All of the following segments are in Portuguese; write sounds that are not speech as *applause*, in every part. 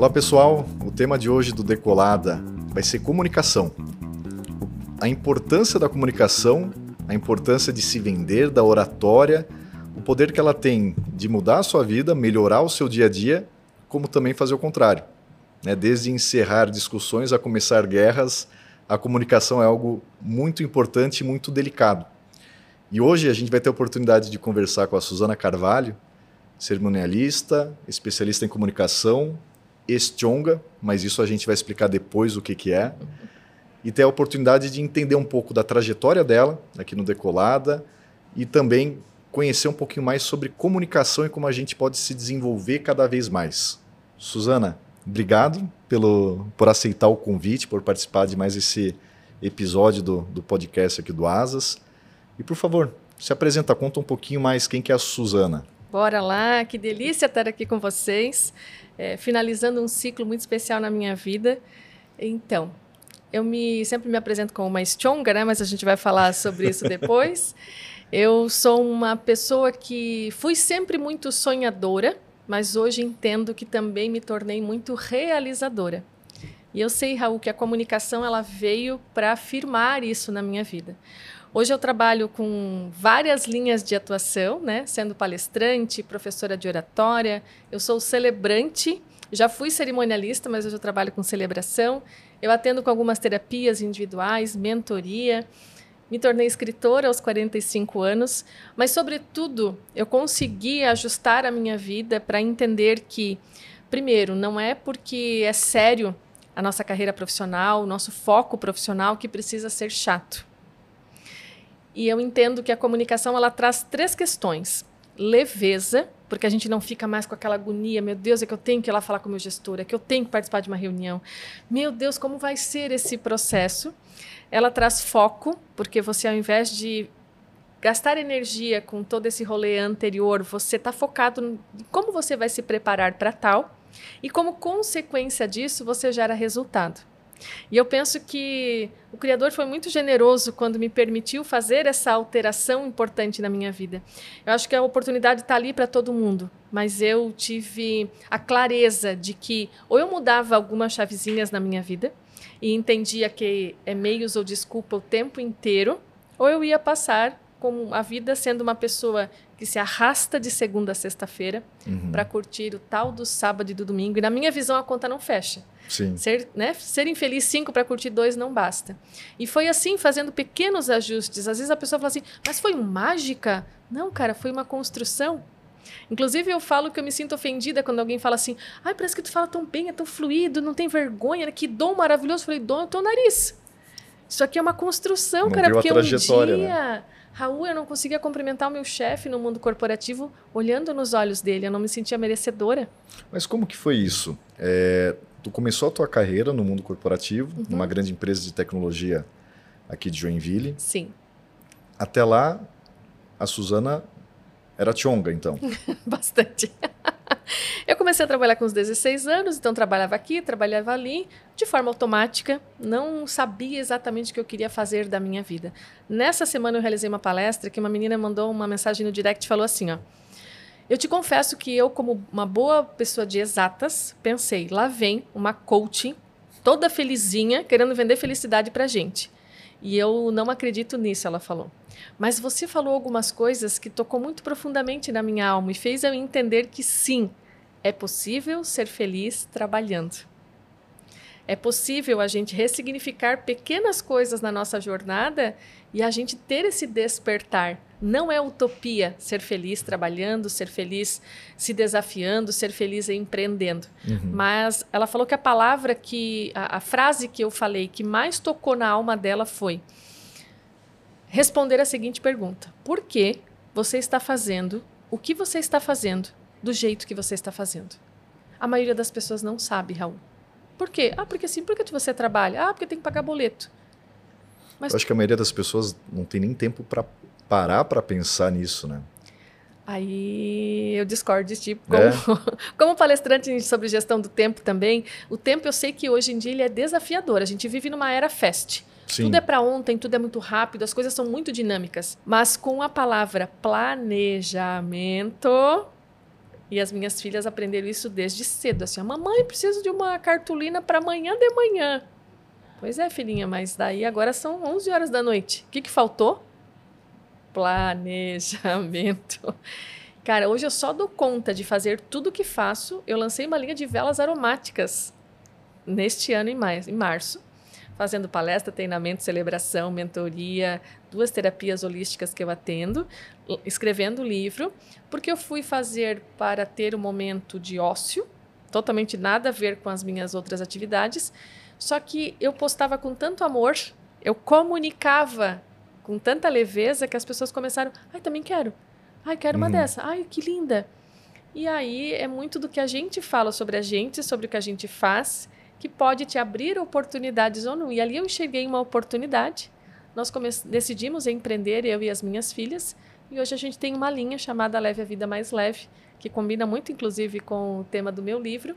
Olá pessoal, o tema de hoje do Decolada vai ser comunicação. A importância da comunicação, a importância de se vender, da oratória, o poder que ela tem de mudar a sua vida, melhorar o seu dia a dia, como também fazer o contrário. Né? Desde encerrar discussões a começar guerras, a comunicação é algo muito importante e muito delicado. E hoje a gente vai ter a oportunidade de conversar com a Suzana Carvalho, cerimonialista, especialista em comunicação, estionga, mas isso a gente vai explicar depois o que, que é. E ter a oportunidade de entender um pouco da trajetória dela aqui no Decolada e também conhecer um pouquinho mais sobre comunicação e como a gente pode se desenvolver cada vez mais. Suzana, obrigado pelo, por aceitar o convite, por participar de mais esse episódio do, do podcast aqui do Asas. E por favor, se apresenta, conta um pouquinho mais quem que é a Suzana. Bora lá, que delícia estar aqui com vocês, é, finalizando um ciclo muito especial na minha vida. Então, eu me sempre me apresento como uma estionga, né? Mas a gente vai falar sobre isso *laughs* depois. eu sou uma pessoa que fui sempre muito sonhadora, mas hoje entendo que também me tornei muito realizadora. E eu sei, Raul, que a comunicação ela veio para afirmar isso na minha vida. Hoje eu trabalho com várias linhas de atuação, né? Sendo palestrante, professora de oratória, eu sou celebrante, já fui cerimonialista, mas hoje eu trabalho com celebração. Eu atendo com algumas terapias individuais, mentoria. Me tornei escritora aos 45 anos, mas, sobretudo, eu consegui ajustar a minha vida para entender que, primeiro, não é porque é sério a nossa carreira profissional, o nosso foco profissional que precisa ser chato. E eu entendo que a comunicação ela traz três questões: leveza, porque a gente não fica mais com aquela agonia, meu Deus, é que eu tenho que ir lá falar com o meu gestor, é que eu tenho que participar de uma reunião. Meu Deus, como vai ser esse processo? Ela traz foco, porque você ao invés de gastar energia com todo esse rolê anterior, você está focado em como você vai se preparar para tal, e como consequência disso, você gera resultado. E eu penso que o Criador foi muito generoso quando me permitiu fazer essa alteração importante na minha vida. Eu acho que a oportunidade está ali para todo mundo, mas eu tive a clareza de que ou eu mudava algumas chavezinhas na minha vida e entendia que é meios ou desculpa o tempo inteiro, ou eu ia passar com a vida sendo uma pessoa que se arrasta de segunda a sexta-feira uhum. para curtir o tal do sábado e do domingo. E na minha visão a conta não fecha. Sim. Ser, né, ser infeliz cinco para curtir dois não basta. E foi assim, fazendo pequenos ajustes. Às vezes a pessoa fala assim, mas foi mágica? Não, cara, foi uma construção. Inclusive, eu falo que eu me sinto ofendida quando alguém fala assim: ai, parece que tu fala tão bem, é tão fluido, não tem vergonha, né? que dom maravilhoso. Eu falei: dom é teu nariz. Isso aqui é uma construção, não cara, porque um dia. Né? Raul, eu não conseguia cumprimentar o meu chefe no mundo corporativo olhando nos olhos dele, eu não me sentia merecedora. Mas como que foi isso? É, tu começou a tua carreira no mundo corporativo, uhum. numa grande empresa de tecnologia aqui de Joinville. Sim. Até lá, a Suzana era chonga, então. *laughs* Bastante. Eu comecei a trabalhar com uns 16 anos, então trabalhava aqui, trabalhava ali, de forma automática, não sabia exatamente o que eu queria fazer da minha vida. Nessa semana eu realizei uma palestra que uma menina mandou uma mensagem no direct e falou assim, ó: eu te confesso que eu, como uma boa pessoa de exatas, pensei, lá vem uma coaching toda felizinha, querendo vender felicidade pra gente. E eu não acredito nisso, ela falou. Mas você falou algumas coisas que tocou muito profundamente na minha alma e fez eu entender que sim, é possível ser feliz trabalhando. É possível a gente ressignificar pequenas coisas na nossa jornada e a gente ter esse despertar. Não é utopia ser feliz trabalhando, ser feliz se desafiando, ser feliz empreendendo. Uhum. Mas ela falou que a palavra que, a, a frase que eu falei que mais tocou na alma dela foi responder a seguinte pergunta: Por que você está fazendo o que você está fazendo do jeito que você está fazendo? A maioria das pessoas não sabe, Raul. Por quê? Ah, porque sim. Por que você trabalha? Ah, porque tem que pagar boleto. Mas... Eu acho que a maioria das pessoas não tem nem tempo para parar para pensar nisso, né? Aí eu discordo de tipo, como, é. *laughs* como palestrante sobre gestão do tempo também, o tempo eu sei que hoje em dia ele é desafiador. A gente vive numa era fast. Sim. Tudo é para ontem, tudo é muito rápido, as coisas são muito dinâmicas. Mas com a palavra planejamento, E as minhas filhas aprenderam isso desde cedo. Assim, a mamãe precisa de uma cartolina para amanhã de manhã. Pois é, filhinha, mas daí agora são 11 horas da noite. O que, que faltou? Planejamento. Cara, hoje eu só dou conta de fazer tudo o que faço. Eu lancei uma linha de velas aromáticas neste ano em, mais, em março, fazendo palestra, treinamento, celebração, mentoria, duas terapias holísticas que eu atendo, escrevendo livro, porque eu fui fazer para ter um momento de ócio, totalmente nada a ver com as minhas outras atividades, só que eu postava com tanto amor, eu comunicava com tanta leveza que as pessoas começaram, ai, também quero. Ai, quero uma uhum. dessa. Ai, que linda. E aí é muito do que a gente fala sobre a gente, sobre o que a gente faz, que pode te abrir oportunidades ou não. E ali eu enxerguei uma oportunidade. Nós decidimos empreender, eu e as minhas filhas, e hoje a gente tem uma linha chamada Leve a Vida Mais Leve, que combina muito, inclusive, com o tema do meu livro,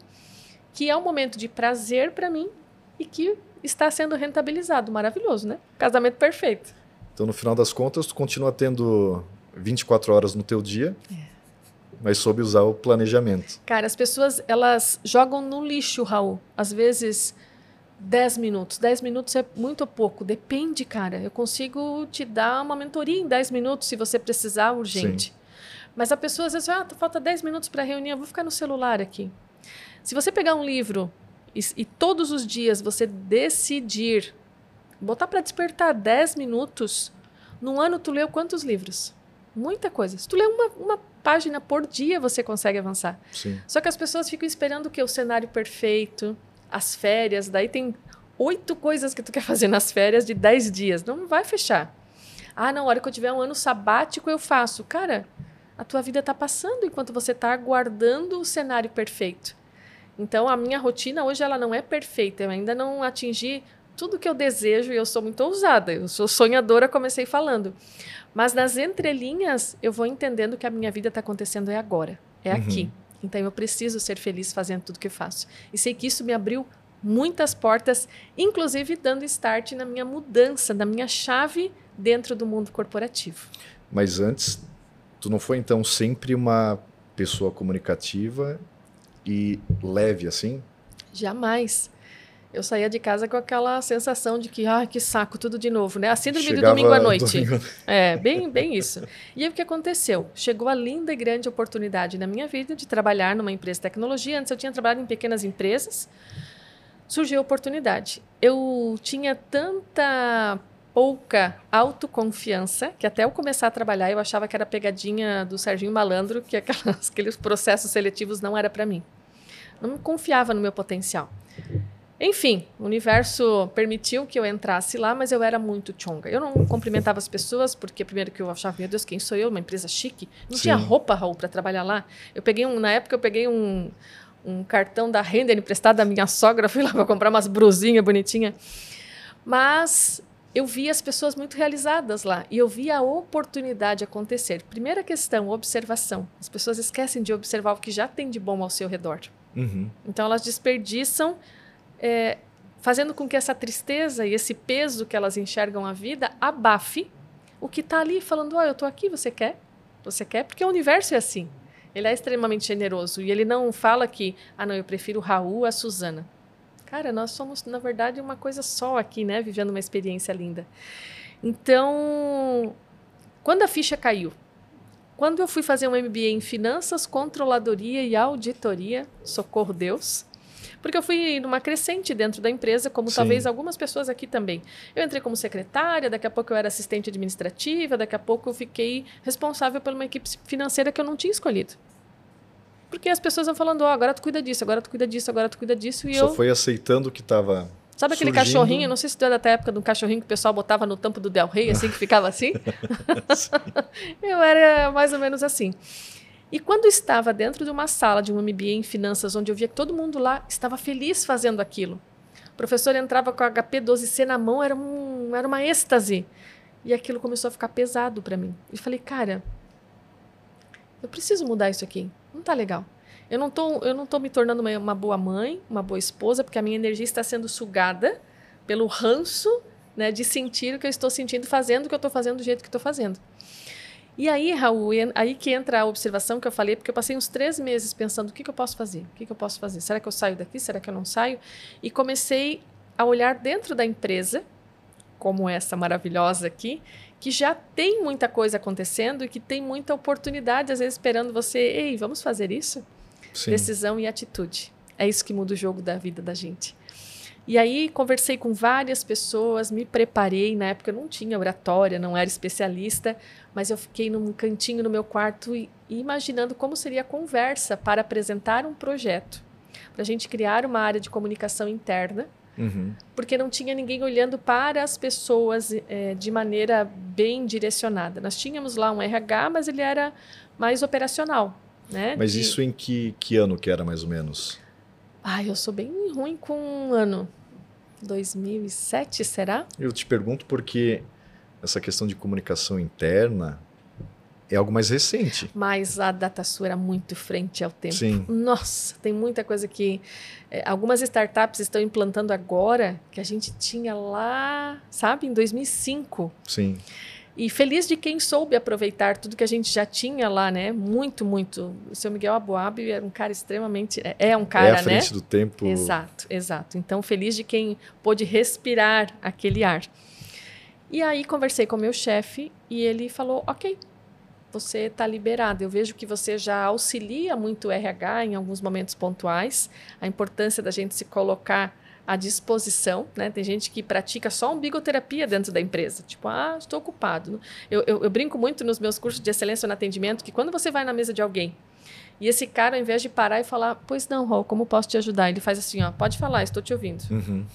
que é um momento de prazer para mim e que está sendo rentabilizado. Maravilhoso, né? Casamento perfeito. Então, no final das contas, tu continua tendo 24 horas no teu dia, é. mas soube usar o planejamento. Cara, as pessoas, elas jogam no lixo, Raul. Às vezes 10 minutos. 10 minutos é muito pouco. Depende, cara. Eu consigo te dar uma mentoria em 10 minutos se você precisar urgente. Sim. Mas a pessoa às vezes, ah, falta 10 minutos para a reunião, eu vou ficar no celular aqui. Se você pegar um livro e, e todos os dias você decidir botar para despertar 10 minutos, num ano tu leu quantos livros? Muita coisa. Se tu lê uma, uma página por dia, você consegue avançar. Sim. Só que as pessoas ficam esperando o que? O cenário perfeito, as férias, daí tem oito coisas que tu quer fazer nas férias de dez dias. Não vai fechar. Ah, na hora que eu tiver um ano sabático, eu faço. Cara, a tua vida está passando enquanto você está aguardando o cenário perfeito. Então, a minha rotina hoje ela não é perfeita. Eu ainda não atingi tudo que eu desejo e eu sou muito ousada. Eu sou sonhadora, comecei falando. Mas nas entrelinhas, eu vou entendendo que a minha vida está acontecendo é agora, é uhum. aqui. Então eu preciso ser feliz fazendo tudo que faço. E sei que isso me abriu muitas portas, inclusive dando start na minha mudança, na minha chave dentro do mundo corporativo. Mas antes, tu não foi então sempre uma pessoa comunicativa e leve assim? Jamais eu saía de casa com aquela sensação de que, ai, que saco, tudo de novo, né? A síndrome Chegava do domingo à noite. Domingo... É, bem, bem isso. E aí o que aconteceu? Chegou a linda e grande oportunidade na minha vida de trabalhar numa empresa de tecnologia. Antes eu tinha trabalhado em pequenas empresas. Surgiu a oportunidade. Eu tinha tanta pouca autoconfiança que até eu começar a trabalhar eu achava que era pegadinha do Serginho Malandro, que aquelas, *laughs* aqueles processos seletivos não era para mim. Não confiava no meu potencial. Enfim, o universo permitiu que eu entrasse lá, mas eu era muito chonga. Eu não cumprimentava as pessoas, porque primeiro que eu achava, meu Deus, quem sou eu? Uma empresa chique. Não Sim. tinha roupa, Raul, para trabalhar lá. Eu peguei um, na época eu peguei um, um cartão da Render emprestado da minha sogra, *laughs* fui lá para comprar umas brusinhas bonitinhas. Mas eu vi as pessoas muito realizadas lá e eu vi a oportunidade acontecer. Primeira questão, observação. As pessoas esquecem de observar o que já tem de bom ao seu redor. Uhum. Então elas desperdiçam é, fazendo com que essa tristeza e esse peso que elas enxergam a vida abafe o que está ali falando, oh, eu estou aqui, você quer? Você quer? Porque o universo é assim. Ele é extremamente generoso e ele não fala que, ah, não, eu prefiro o Raul a Suzana. Cara, nós somos, na verdade, uma coisa só aqui, né? Vivendo uma experiência linda. Então, quando a ficha caiu, quando eu fui fazer um MBA em Finanças, Controladoria e Auditoria, socorro Deus, porque eu fui numa crescente dentro da empresa, como Sim. talvez algumas pessoas aqui também. Eu entrei como secretária, daqui a pouco eu era assistente administrativa, daqui a pouco eu fiquei responsável por uma equipe financeira que eu não tinha escolhido. Porque as pessoas vão falando, oh, agora tu cuida disso, agora tu cuida disso, agora tu cuida disso. E Só eu... foi aceitando que estava Sabe aquele Surgindo. cachorrinho? Não sei se tu é da época do cachorrinho que o pessoal botava no tampo do Del Rey, assim, que ficava assim. *laughs* *laughs* eu era mais ou menos assim. E quando estava dentro de uma sala de um MBA em finanças, onde eu via que todo mundo lá estava feliz fazendo aquilo, o professor entrava com a HP 12C na mão, era, um, era uma êxtase. E aquilo começou a ficar pesado para mim. E falei, cara, eu preciso mudar isso aqui. Não tá legal. Eu não tô, eu não me tornando uma, uma boa mãe, uma boa esposa, porque a minha energia está sendo sugada pelo ranço né, de sentir o que eu estou sentindo, fazendo o que eu estou fazendo do jeito que estou fazendo. E aí, Raul, aí que entra a observação que eu falei, porque eu passei uns três meses pensando o que, que eu posso fazer, o que, que eu posso fazer, será que eu saio daqui, será que eu não saio? E comecei a olhar dentro da empresa, como essa maravilhosa aqui, que já tem muita coisa acontecendo e que tem muita oportunidade, às vezes esperando você, ei, vamos fazer isso? Sim. Decisão e atitude. É isso que muda o jogo da vida da gente. E aí conversei com várias pessoas, me preparei. Na época eu não tinha oratória, não era especialista, mas eu fiquei num cantinho no meu quarto e, imaginando como seria a conversa para apresentar um projeto, para a gente criar uma área de comunicação interna, uhum. porque não tinha ninguém olhando para as pessoas é, de maneira bem direcionada. Nós tínhamos lá um RH, mas ele era mais operacional. Né? Mas de... isso em que, que ano que era mais ou menos? Ai, eu sou bem ruim com um ano. 2007, será? Eu te pergunto porque essa questão de comunicação interna é algo mais recente. Mas a DataSul era muito frente ao tempo. Sim. Nossa, tem muita coisa que é, algumas startups estão implantando agora que a gente tinha lá, sabe, em 2005. Sim. E feliz de quem soube aproveitar tudo que a gente já tinha lá, né? Muito, muito. O seu Miguel Aboab era um cara extremamente. É, é um cara, né? É à frente né? do tempo. Exato, exato. Então, feliz de quem pôde respirar aquele ar. E aí, conversei com o meu chefe e ele falou: ok, você está liberado. Eu vejo que você já auxilia muito o RH em alguns momentos pontuais. A importância da gente se colocar à disposição, né? Tem gente que pratica só umbigoterapia dentro da empresa, tipo, ah, estou ocupado. Eu, eu, eu, brinco muito nos meus cursos de excelência no atendimento que quando você vai na mesa de alguém e esse cara, ao invés de parar e falar, pois não, Rol, como posso te ajudar? Ele faz assim, ó, pode falar, estou te ouvindo. Uhum.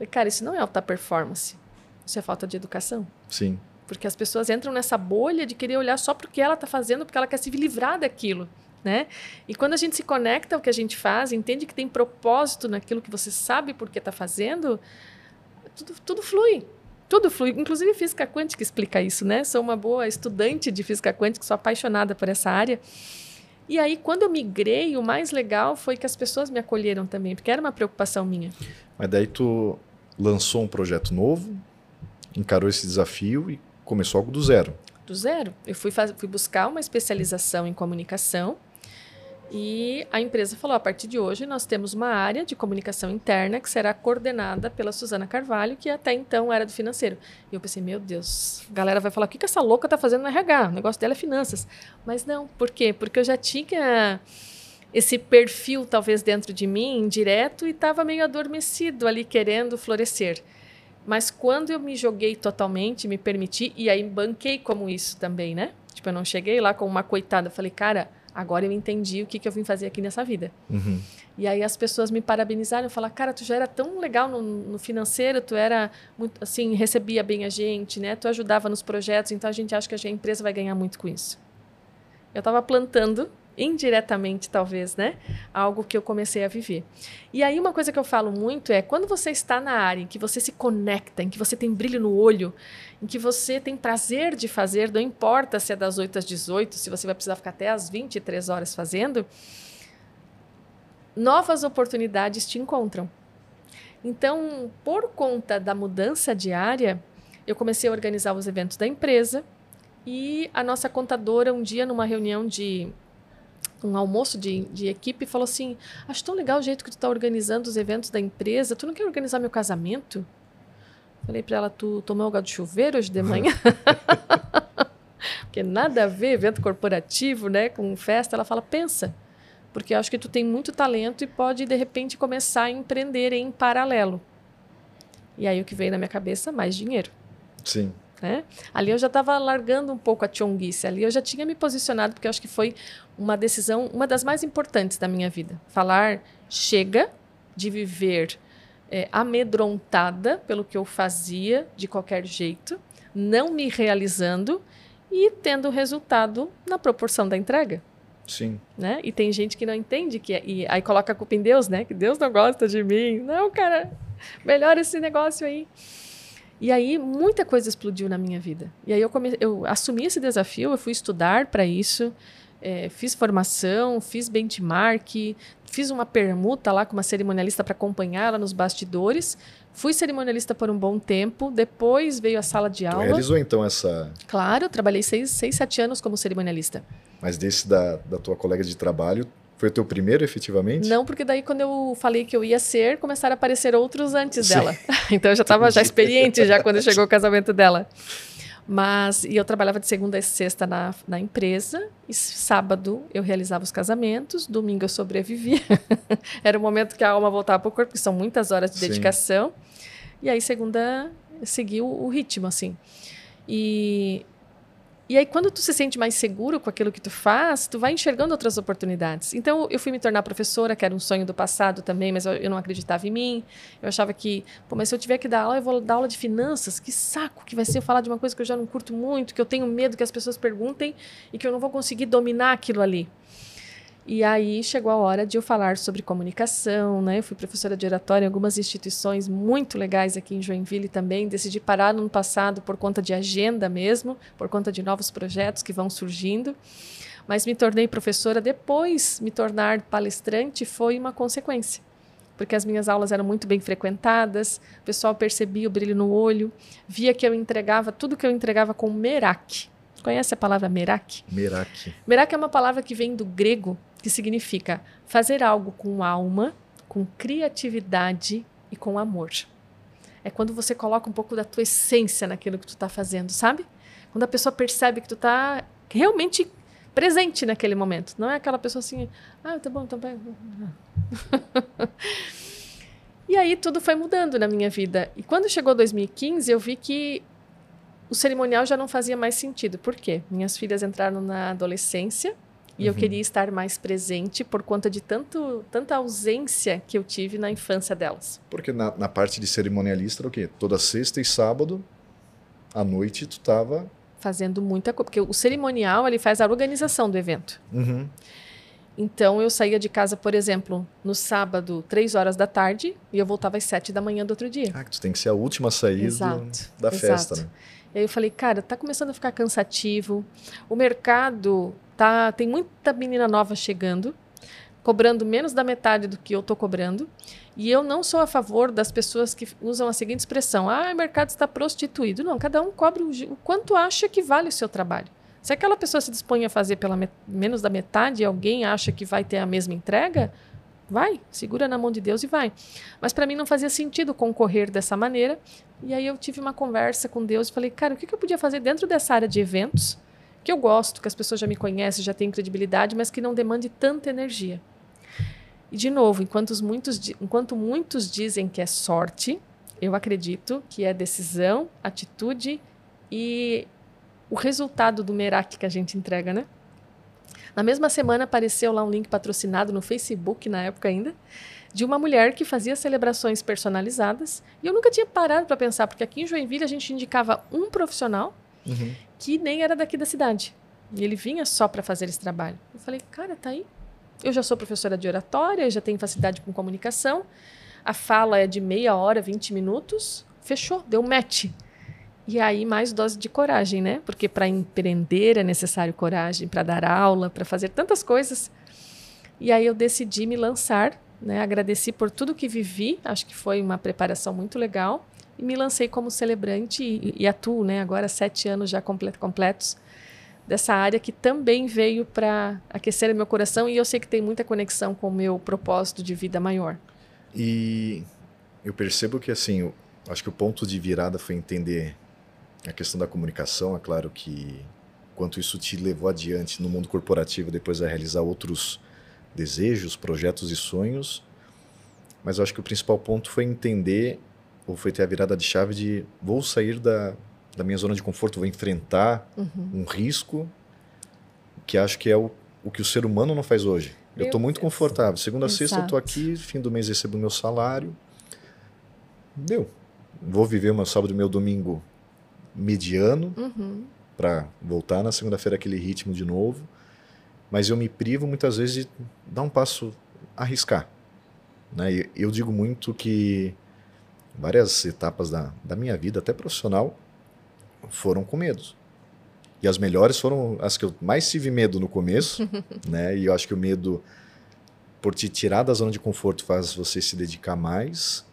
E, cara, isso não é alta performance, isso é falta de educação. Sim. Porque as pessoas entram nessa bolha de querer olhar só para o que ela está fazendo, porque ela quer se livrar daquilo né? E quando a gente se conecta ao que a gente faz, entende que tem propósito naquilo que você sabe porque está fazendo, tudo, tudo flui. Tudo flui. Inclusive física quântica explica isso, né? Sou uma boa estudante de física quântica, sou apaixonada por essa área. E aí, quando eu migrei, o mais legal foi que as pessoas me acolheram também, porque era uma preocupação minha. Mas daí tu lançou um projeto novo, encarou esse desafio e começou algo do zero. Do zero. Eu fui, fui buscar uma especialização em comunicação e a empresa falou: a partir de hoje nós temos uma área de comunicação interna que será coordenada pela Suzana Carvalho, que até então era do financeiro. E eu pensei: meu Deus, a galera vai falar: o que, que essa louca está fazendo no RH? O negócio dela é finanças. Mas não, por quê? Porque eu já tinha esse perfil, talvez, dentro de mim, direto, e estava meio adormecido ali, querendo florescer. Mas quando eu me joguei totalmente, me permiti, e aí banquei como isso também, né? Tipo, eu não cheguei lá como uma coitada, falei, cara agora eu entendi o que, que eu vim fazer aqui nessa vida. Uhum. E aí as pessoas me parabenizaram, falaram, cara, tu já era tão legal no, no, financeiro, tu era muito, assim, recebia bem a gente, né? Tu ajudava nos projetos, então a gente acha que a empresa vai ganhar muito com isso. Eu estava plantando indiretamente, talvez, né? Algo que eu comecei a viver. E aí, uma coisa que eu falo muito é quando você está na área em que você se conecta, em que você tem brilho no olho, em que você tem prazer de fazer, não importa se é das 8 às 18, se você vai precisar ficar até às 23 horas fazendo, novas oportunidades te encontram. Então, por conta da mudança diária, eu comecei a organizar os eventos da empresa. E a nossa contadora, um dia, numa reunião de um almoço de, de equipe, falou assim: Acho tão legal o jeito que tu está organizando os eventos da empresa. Tu não quer organizar meu casamento? Falei para ela: Tu tomou água de chuveiro hoje de manhã? *laughs* Porque nada a ver evento corporativo, né, com festa. Ela fala: Pensa, porque eu acho que tu tem muito talento e pode de repente começar a empreender em paralelo. E aí o que veio na minha cabeça? Mais dinheiro. Sim. Né? Ali eu já estava largando um pouco a chonguice, ali eu já tinha me posicionado, porque eu acho que foi uma decisão, uma das mais importantes da minha vida. Falar, chega de viver é, amedrontada pelo que eu fazia de qualquer jeito, não me realizando e tendo resultado na proporção da entrega. Sim. Né? E tem gente que não entende que é, e aí coloca a culpa em Deus, né? Que Deus não gosta de mim. Não, cara, melhora esse negócio aí. E aí muita coisa explodiu na minha vida. E aí eu, come... eu assumi esse desafio, eu fui estudar para isso, é, fiz formação, fiz benchmark, fiz uma permuta lá com uma cerimonialista para acompanhar ela nos bastidores. Fui cerimonialista por um bom tempo. Depois veio a sala de aula. Tu realizou então essa. Claro, trabalhei seis, seis, sete anos como cerimonialista. Mas desse da, da tua colega de trabalho, foi o teu primeiro, efetivamente? Não, porque daí quando eu falei que eu ia ser, começaram a aparecer outros antes Sim. dela. *laughs* Então eu já estava já experiente já quando chegou o casamento dela. Mas e eu trabalhava de segunda a sexta na, na empresa, e sábado eu realizava os casamentos, domingo eu sobrevivia. *laughs* Era o momento que a alma voltava para o corpo, porque são muitas horas de Sim. dedicação. E aí segunda seguiu o ritmo assim. E e aí, quando tu se sente mais seguro com aquilo que tu faz, tu vai enxergando outras oportunidades. Então, eu fui me tornar professora, que era um sonho do passado também, mas eu, eu não acreditava em mim. Eu achava que, pô, mas se eu tiver que dar aula, eu vou dar aula de finanças. Que saco que vai ser eu falar de uma coisa que eu já não curto muito, que eu tenho medo que as pessoas perguntem e que eu não vou conseguir dominar aquilo ali. E aí chegou a hora de eu falar sobre comunicação, né? Eu fui professora de oratória em algumas instituições muito legais aqui em Joinville também. Decidi parar no ano passado por conta de agenda mesmo, por conta de novos projetos que vão surgindo. Mas me tornei professora depois, me tornar palestrante foi uma consequência. Porque as minhas aulas eram muito bem frequentadas, o pessoal percebia o brilho no olho, via que eu entregava tudo que eu entregava com merak. Conhece a palavra merak? Merak. Merak é uma palavra que vem do grego que significa fazer algo com alma, com criatividade e com amor. É quando você coloca um pouco da tua essência naquilo que tu está fazendo, sabe? Quando a pessoa percebe que tu está realmente presente naquele momento. Não é aquela pessoa assim, ah, tá bom, tá bem. *laughs* e aí tudo foi mudando na minha vida. E quando chegou 2015, eu vi que o cerimonial já não fazia mais sentido. Por quê? Minhas filhas entraram na adolescência e uhum. eu queria estar mais presente por conta de tanto, tanta ausência que eu tive na infância delas. Porque na, na parte de cerimonialista era o quê? Toda sexta e sábado, à noite, tu estava... Fazendo muita coisa. Porque o cerimonial, ele faz a organização do evento. Uhum. Então, eu saía de casa, por exemplo, no sábado, três horas da tarde, e eu voltava às sete da manhã do outro dia. Ah, que tu tem que ser a última saída exato, da festa, exato. né? E aí eu falei, cara, tá começando a ficar cansativo. O mercado tá, tem muita menina nova chegando, cobrando menos da metade do que eu tô cobrando. E eu não sou a favor das pessoas que usam a seguinte expressão: ah, o mercado está prostituído. Não, cada um cobra o, o quanto acha que vale o seu trabalho. Se aquela pessoa se dispõe a fazer pela menos da metade e alguém acha que vai ter a mesma entrega, vai, segura na mão de Deus e vai. Mas para mim não fazia sentido concorrer dessa maneira. E aí eu tive uma conversa com Deus e falei, cara, o que, que eu podia fazer dentro dessa área de eventos, que eu gosto, que as pessoas já me conhecem, já têm credibilidade, mas que não demande tanta energia. E de novo, enquanto muitos, enquanto muitos dizem que é sorte, eu acredito que é decisão, atitude e o resultado do Merak que a gente entrega, né? Na mesma semana apareceu lá um link patrocinado no Facebook, na época ainda, de uma mulher que fazia celebrações personalizadas. E eu nunca tinha parado para pensar, porque aqui em Joinville a gente indicava um profissional uhum. Que nem era daqui da cidade. E ele vinha só para fazer esse trabalho. Eu falei, cara, tá aí. Eu já sou professora de oratória, já tenho facilidade com comunicação. A fala é de meia hora, 20 minutos. Fechou, deu match. E aí, mais dose de coragem, né? Porque para empreender é necessário coragem, para dar aula, para fazer tantas coisas. E aí eu decidi me lançar, né? Agradeci por tudo que vivi, acho que foi uma preparação muito legal. E me lancei como celebrante e, e atuo, né? Agora sete anos já complet, completos dessa área que também veio para aquecer meu coração e eu sei que tem muita conexão com o meu propósito de vida maior. E eu percebo que assim, acho que o ponto de virada foi entender a questão da comunicação, é claro que quanto isso te levou adiante no mundo corporativo depois a realizar outros desejos, projetos e sonhos. Mas eu acho que o principal ponto foi entender, ou foi ter a virada de chave de vou sair da, da minha zona de conforto, vou enfrentar uhum. um risco que acho que é o, o que o ser humano não faz hoje. Eu estou muito confortável. Segunda a sexta eu estou aqui, fim do mês recebo meu salário. Deu. Vou viver meu sábado e meu domingo mediano uhum. para voltar na segunda-feira aquele ritmo de novo. Mas eu me privo muitas vezes de dar um passo, arriscar. Né? Eu digo muito que várias etapas da, da minha vida, até profissional, foram com medos. E as melhores foram as que eu mais tive medo no começo, *laughs* né? E eu acho que o medo por te tirar da zona de conforto faz você se dedicar mais.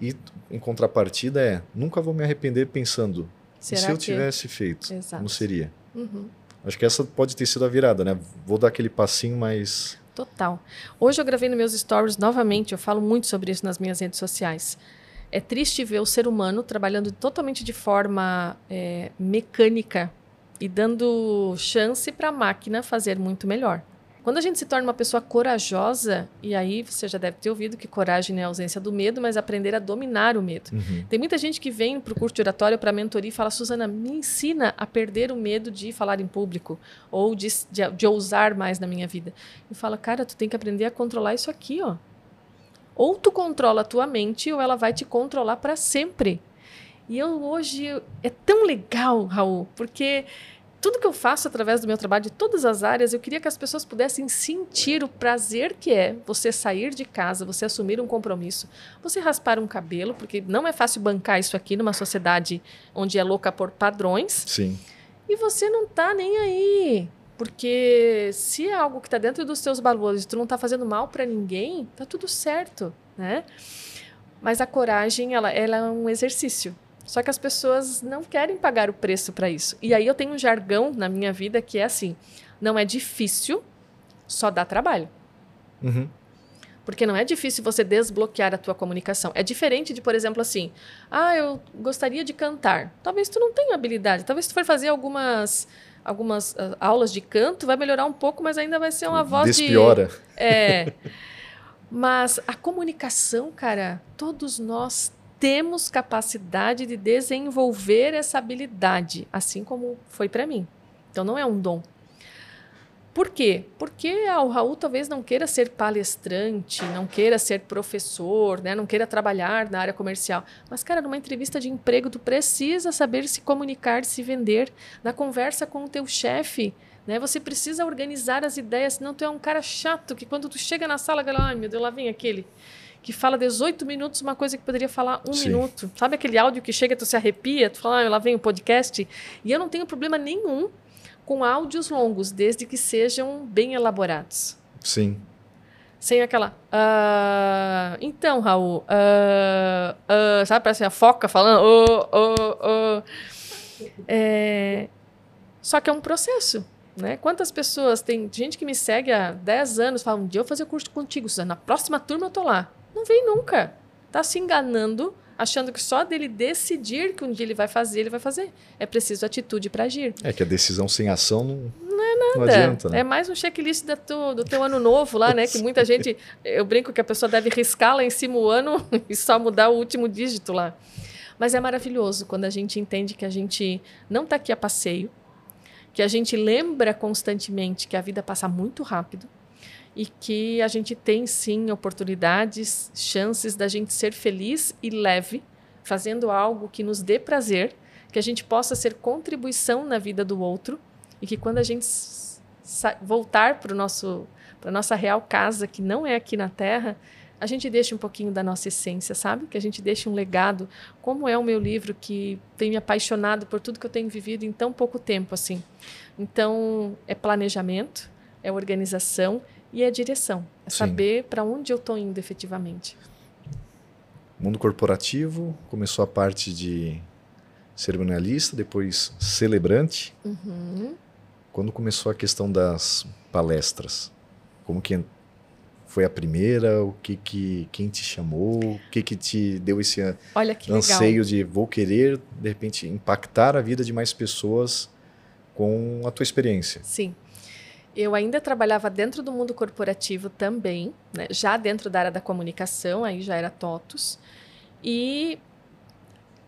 E em contrapartida é, nunca vou me arrepender pensando, se eu que... tivesse feito, Exato. como seria? Uhum. Acho que essa pode ter sido a virada, né? Vou dar aquele passinho mais... Total. Hoje eu gravei nos meus stories novamente, eu falo muito sobre isso nas minhas redes sociais. É triste ver o ser humano trabalhando totalmente de forma é, mecânica e dando chance para a máquina fazer muito melhor. Quando a gente se torna uma pessoa corajosa, e aí você já deve ter ouvido que coragem é a ausência do medo, mas aprender a dominar o medo. Uhum. Tem muita gente que vem para o curso de oratório, para a mentoria e fala: Suzana, me ensina a perder o medo de falar em público ou de, de, de ousar mais na minha vida. E fala: Cara, tu tem que aprender a controlar isso aqui, ó. Ou tu controla a tua mente, ou ela vai te controlar para sempre. E eu hoje é tão legal, Raul, porque tudo que eu faço através do meu trabalho, de todas as áreas, eu queria que as pessoas pudessem sentir o prazer que é você sair de casa, você assumir um compromisso, você raspar um cabelo, porque não é fácil bancar isso aqui numa sociedade onde é louca por padrões. Sim. E você não tá nem aí. Porque se é algo que está dentro dos seus valores e tu não está fazendo mal para ninguém, tá tudo certo, né? Mas a coragem, ela, ela é um exercício. Só que as pessoas não querem pagar o preço para isso. E aí eu tenho um jargão na minha vida que é assim: não é difícil, só dá trabalho. Uhum. Porque não é difícil você desbloquear a tua comunicação. É diferente de, por exemplo, assim, ah, eu gostaria de cantar. Talvez tu não tenha habilidade. Talvez tu for fazer algumas algumas uh, aulas de canto, vai melhorar um pouco, mas ainda vai ser uma voz Despiora. de... *laughs* É. Mas a comunicação, cara, todos nós temos capacidade de desenvolver essa habilidade, assim como foi para mim. Então não é um dom. Por quê? Porque ah, o Raul talvez não queira ser palestrante, não queira ser professor, né? não queira trabalhar na área comercial. Mas, cara, numa entrevista de emprego, tu precisa saber se comunicar, se vender. Na conversa com o teu chefe, né? Você precisa organizar as ideias, senão tu é um cara chato que quando tu chega na sala, galera, ai meu Deus, lá vem aquele que fala 18 minutos uma coisa que poderia falar um Sim. minuto. Sabe aquele áudio que chega, tu se arrepia, tu fala, ah, lá vem o podcast. E eu não tenho problema nenhum com áudios longos, desde que sejam bem elaborados. Sim. Sem aquela. Uh, então, Raul. Uh, uh, sabe, parece a foca falando. Oh, oh, oh. É, só que é um processo. Né? Quantas pessoas, tem gente que me segue há 10 anos, fala, um dia eu vou fazer curso contigo, Suzana, na próxima turma eu tô lá. Não vem nunca. Tá se enganando, achando que só dele decidir que um dia ele vai fazer, ele vai fazer. É preciso atitude para agir. É que a decisão sem ação não, não é nada. Não adianta, né? É mais um checklist da tu, do teu ano novo lá, né? Que muita *laughs* gente. Eu brinco que a pessoa deve riscar lá em cima o ano *laughs* e só mudar o último dígito lá. Mas é maravilhoso quando a gente entende que a gente não está aqui a passeio, que a gente lembra constantemente que a vida passa muito rápido e que a gente tem sim oportunidades, chances da gente ser feliz e leve, fazendo algo que nos dê prazer, que a gente possa ser contribuição na vida do outro e que quando a gente voltar para nosso para nossa real casa, que não é aqui na Terra, a gente deixa um pouquinho da nossa essência, sabe? Que a gente deixe um legado, como é o meu livro que tem me apaixonado por tudo que eu tenho vivido em tão pouco tempo assim. Então, é planejamento, é organização e a direção. É Sim. saber para onde eu estou indo efetivamente. Mundo corporativo, começou a parte de cerimonialista, depois celebrante. Uhum. Quando começou a questão das palestras, como que foi a primeira? O que que quem te chamou? O que que te deu esse anseio legal. de vou querer de repente impactar a vida de mais pessoas com a tua experiência? Sim. Eu ainda trabalhava dentro do mundo corporativo também, né? já dentro da área da comunicação, aí já era TOTUS. E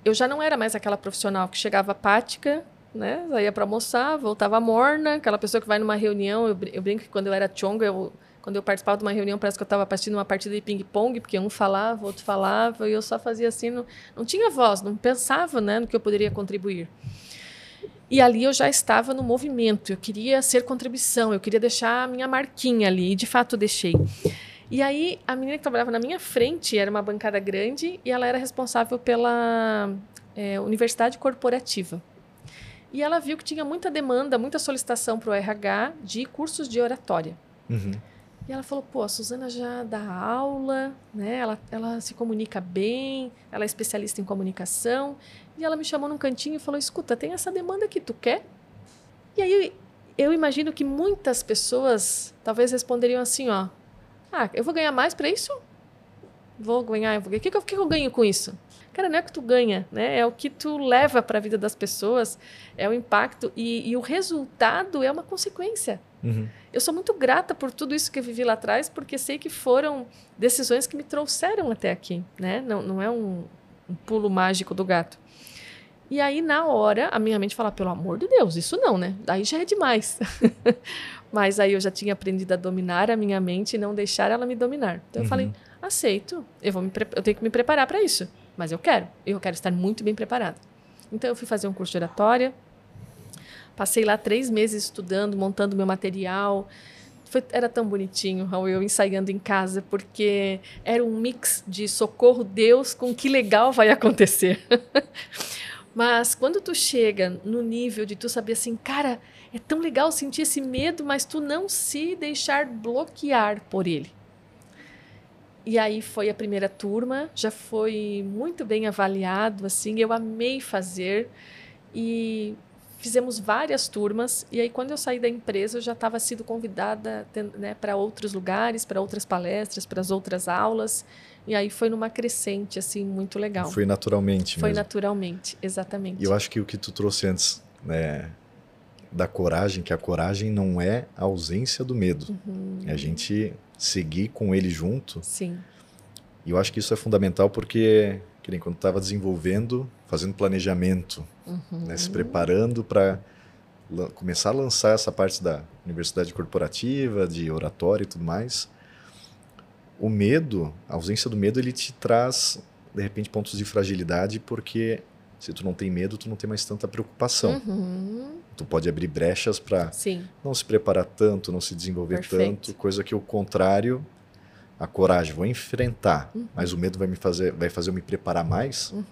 eu já não era mais aquela profissional que chegava apática, né? ia para almoçar, voltava morna, aquela pessoa que vai numa reunião. Eu, brinco que quando eu era chonga, eu, quando eu participava de uma reunião, parece que eu estava assistindo uma partida de ping-pong, porque um falava, outro falava, e eu só fazia assim, não, não tinha voz, não pensava né, no que eu poderia contribuir. E ali eu já estava no movimento, eu queria ser contribuição, eu queria deixar a minha marquinha ali, e de fato deixei. E aí a menina que trabalhava na minha frente era uma bancada grande e ela era responsável pela é, universidade corporativa. E ela viu que tinha muita demanda, muita solicitação para o RH de cursos de oratória. Uhum. E ela falou: pô, a Suzana já dá aula, né? Ela, ela se comunica bem, ela é especialista em comunicação. E ela me chamou num cantinho e falou: escuta, tem essa demanda que tu quer? E aí eu imagino que muitas pessoas talvez responderiam assim: ó, ah, eu vou ganhar mais para isso? Vou ganhar, o que, que, que eu ganho com isso? Cara, não é o que tu ganha, né? É o que tu leva para a vida das pessoas, é o impacto e, e o resultado é uma consequência. Uhum. Eu sou muito grata por tudo isso que eu vivi lá atrás, porque sei que foram decisões que me trouxeram até aqui, né? Não, não é um, um pulo mágico do gato. E aí, na hora, a minha mente fala: pelo amor de Deus, isso não, né? Daí já é demais. *laughs* Mas aí eu já tinha aprendido a dominar a minha mente e não deixar ela me dominar. Então uhum. eu falei: aceito, eu, vou me eu tenho que me preparar para isso mas eu quero, eu quero estar muito bem preparada. Então eu fui fazer um curso de oratória, passei lá três meses estudando, montando meu material. Foi, era tão bonitinho, Raul, eu ensaiando em casa, porque era um mix de socorro Deus com que legal vai acontecer. *laughs* mas quando tu chega no nível de tu saber assim, cara, é tão legal sentir esse medo, mas tu não se deixar bloquear por ele. E aí foi a primeira turma, já foi muito bem avaliado, assim, eu amei fazer e fizemos várias turmas. E aí quando eu saí da empresa, eu já estava sido convidada né, para outros lugares, para outras palestras, para as outras aulas. E aí foi numa crescente, assim, muito legal. Foi naturalmente Foi mesmo. naturalmente, exatamente. E eu acho que o que tu trouxe antes, né, da coragem, que a coragem não é a ausência do medo. Uhum. É a gente seguir com ele junto. Sim. E eu acho que isso é fundamental porque, que nem quando estava desenvolvendo, fazendo planejamento, uhum. né, se preparando para começar a lançar essa parte da universidade corporativa, de oratório e tudo mais, o medo, a ausência do medo, ele te traz, de repente, pontos de fragilidade, porque se tu não tem medo, tu não tem mais tanta preocupação. Uhum. Tu pode abrir brechas para não se preparar tanto, não se desenvolver Perfeito. tanto, coisa que o contrário, a coragem, vou enfrentar, uhum. mas o medo vai me fazer, vai fazer eu me preparar mais. Uhum.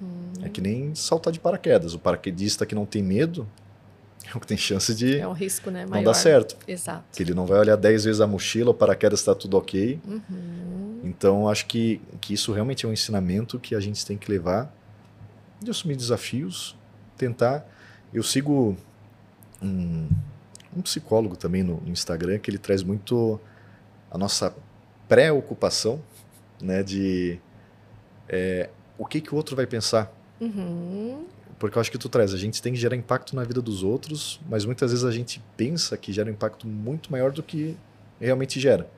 É que nem saltar de paraquedas. O paraquedista que não tem medo é o que tem chance de é um risco, né? não dar certo. Exato. Que ele não vai olhar 10 vezes a mochila, o paraquedas está tudo ok. Uhum. Então, acho que, que isso realmente é um ensinamento que a gente tem que levar de assumir desafios, tentar. Eu sigo um, um psicólogo também no, no, Instagram que ele traz muito a nossa preocupação, né, de é, o que que o outro vai pensar. Uhum. Porque eu acho que tu traz, a gente tem que gerar impacto na vida dos outros, mas muitas vezes a gente pensa que gera um impacto muito maior do que realmente gera.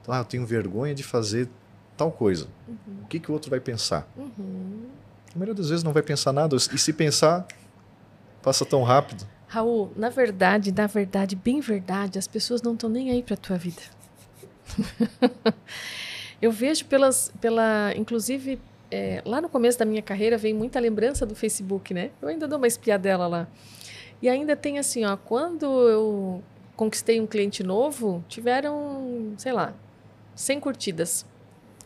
Então, ah, eu tenho vergonha de fazer tal coisa. Uhum. O que que o outro vai pensar? Uhum. A maioria das vezes não vai pensar nada, e se pensar, passa tão rápido. Raul, na verdade, na verdade, bem verdade, as pessoas não estão nem aí para tua vida. *laughs* eu vejo pelas, pela, inclusive, é, lá no começo da minha carreira veio muita lembrança do Facebook, né? Eu ainda dou uma espiadela lá. E ainda tem assim, ó, quando eu conquistei um cliente novo, tiveram, sei lá, 100 curtidas.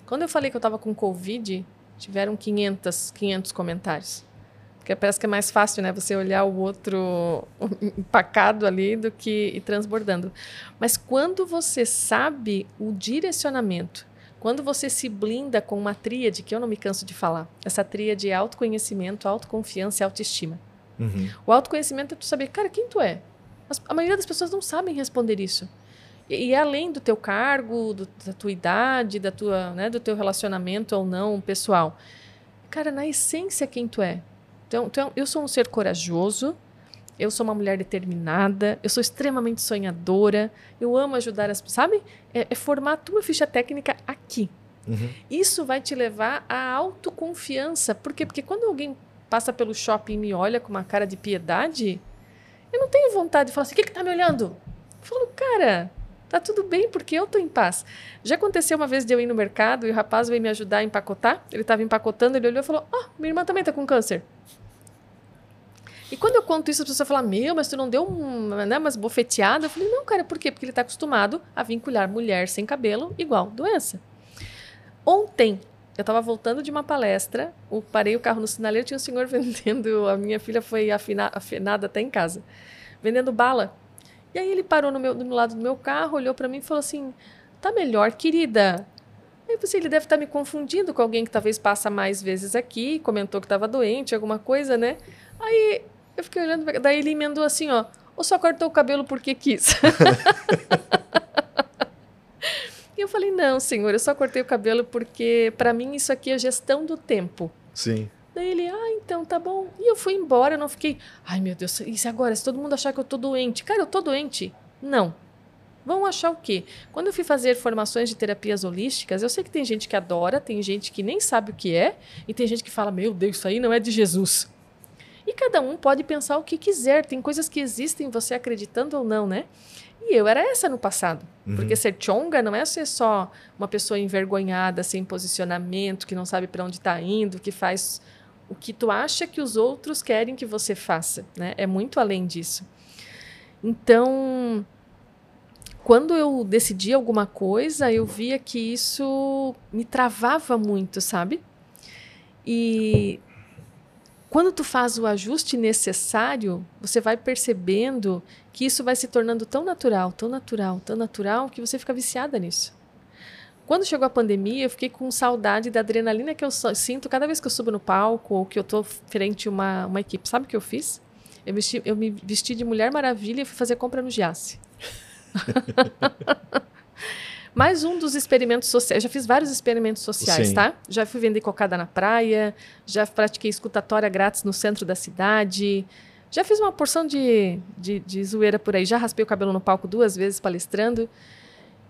Quando eu falei que eu estava com Covid, tiveram 500, 500 comentários. Porque parece que é mais fácil, né? Você olhar o outro empacado ali do que ir transbordando. Mas quando você sabe o direcionamento, quando você se blinda com uma tríade, que eu não me canso de falar, essa tríade é autoconhecimento, autoconfiança e autoestima. Uhum. O autoconhecimento é tu saber, cara, quem tu é? A maioria das pessoas não sabem responder isso. E, e além do teu cargo, do, da tua idade, da tua, né, do teu relacionamento ou não pessoal. Cara, na essência, quem tu é? Então, então, eu sou um ser corajoso, eu sou uma mulher determinada, eu sou extremamente sonhadora, eu amo ajudar as pessoas. Sabe? É, é formar a tua ficha técnica aqui. Uhum. Isso vai te levar à autoconfiança. Por quê? Porque quando alguém passa pelo shopping e me olha com uma cara de piedade, eu não tenho vontade de falar assim: o que, que tá me olhando? Eu falo, cara, tá tudo bem, porque eu tô em paz. Já aconteceu uma vez de eu ir no mercado e o rapaz veio me ajudar a empacotar. Ele estava empacotando, ele olhou e falou: Ó, oh, minha irmã também tá com câncer. E quando eu conto isso, a pessoa fala: Meu, mas tu não deu né, umas bofeteadas? Eu falei: Não, cara, por quê? Porque ele está acostumado a vincular mulher sem cabelo igual doença. Ontem, eu estava voltando de uma palestra, eu parei o carro no sinaleiro, tinha um senhor *laughs* vendendo, a minha filha foi afina, afinada até em casa, vendendo bala. E aí ele parou no, meu, no lado do meu carro, olhou para mim e falou assim: Tá melhor, querida. Aí eu pensei, ele deve estar tá me confundindo com alguém que talvez passa mais vezes aqui, comentou que estava doente, alguma coisa, né? Aí eu fiquei olhando, daí ele emendou assim, ó, ou só cortou o cabelo porque quis? *laughs* e eu falei, não, senhor, eu só cortei o cabelo porque, para mim, isso aqui é gestão do tempo. Sim. Daí ele, ah, então tá bom. E eu fui embora, eu não fiquei, ai meu Deus, e agora? Se todo mundo achar que eu tô doente? Cara, eu tô doente? Não. Vão achar o quê? Quando eu fui fazer formações de terapias holísticas, eu sei que tem gente que adora, tem gente que nem sabe o que é, e tem gente que fala, meu Deus, isso aí não é de Jesus. E cada um pode pensar o que quiser, tem coisas que existem, você acreditando ou não, né? E eu era essa no passado. Uhum. Porque ser chonga não é ser só uma pessoa envergonhada, sem posicionamento, que não sabe para onde está indo, que faz o que tu acha que os outros querem que você faça, né? É muito além disso. Então, quando eu decidi alguma coisa, eu via que isso me travava muito, sabe? E quando tu faz o ajuste necessário, você vai percebendo que isso vai se tornando tão natural, tão natural, tão natural, que você fica viciada nisso. Quando chegou a pandemia, eu fiquei com saudade da adrenalina que eu sinto cada vez que eu subo no palco ou que eu estou frente a uma, uma equipe. Sabe o que eu fiz? Eu, vesti, eu me vesti de Mulher Maravilha e fui fazer compra no Giasse. *laughs* Mais um dos experimentos sociais. Já fiz vários experimentos sociais, Sim. tá? Já fui vender cocada na praia, já pratiquei escutatória grátis no centro da cidade. Já fiz uma porção de, de, de zoeira por aí. Já raspei o cabelo no palco duas vezes palestrando.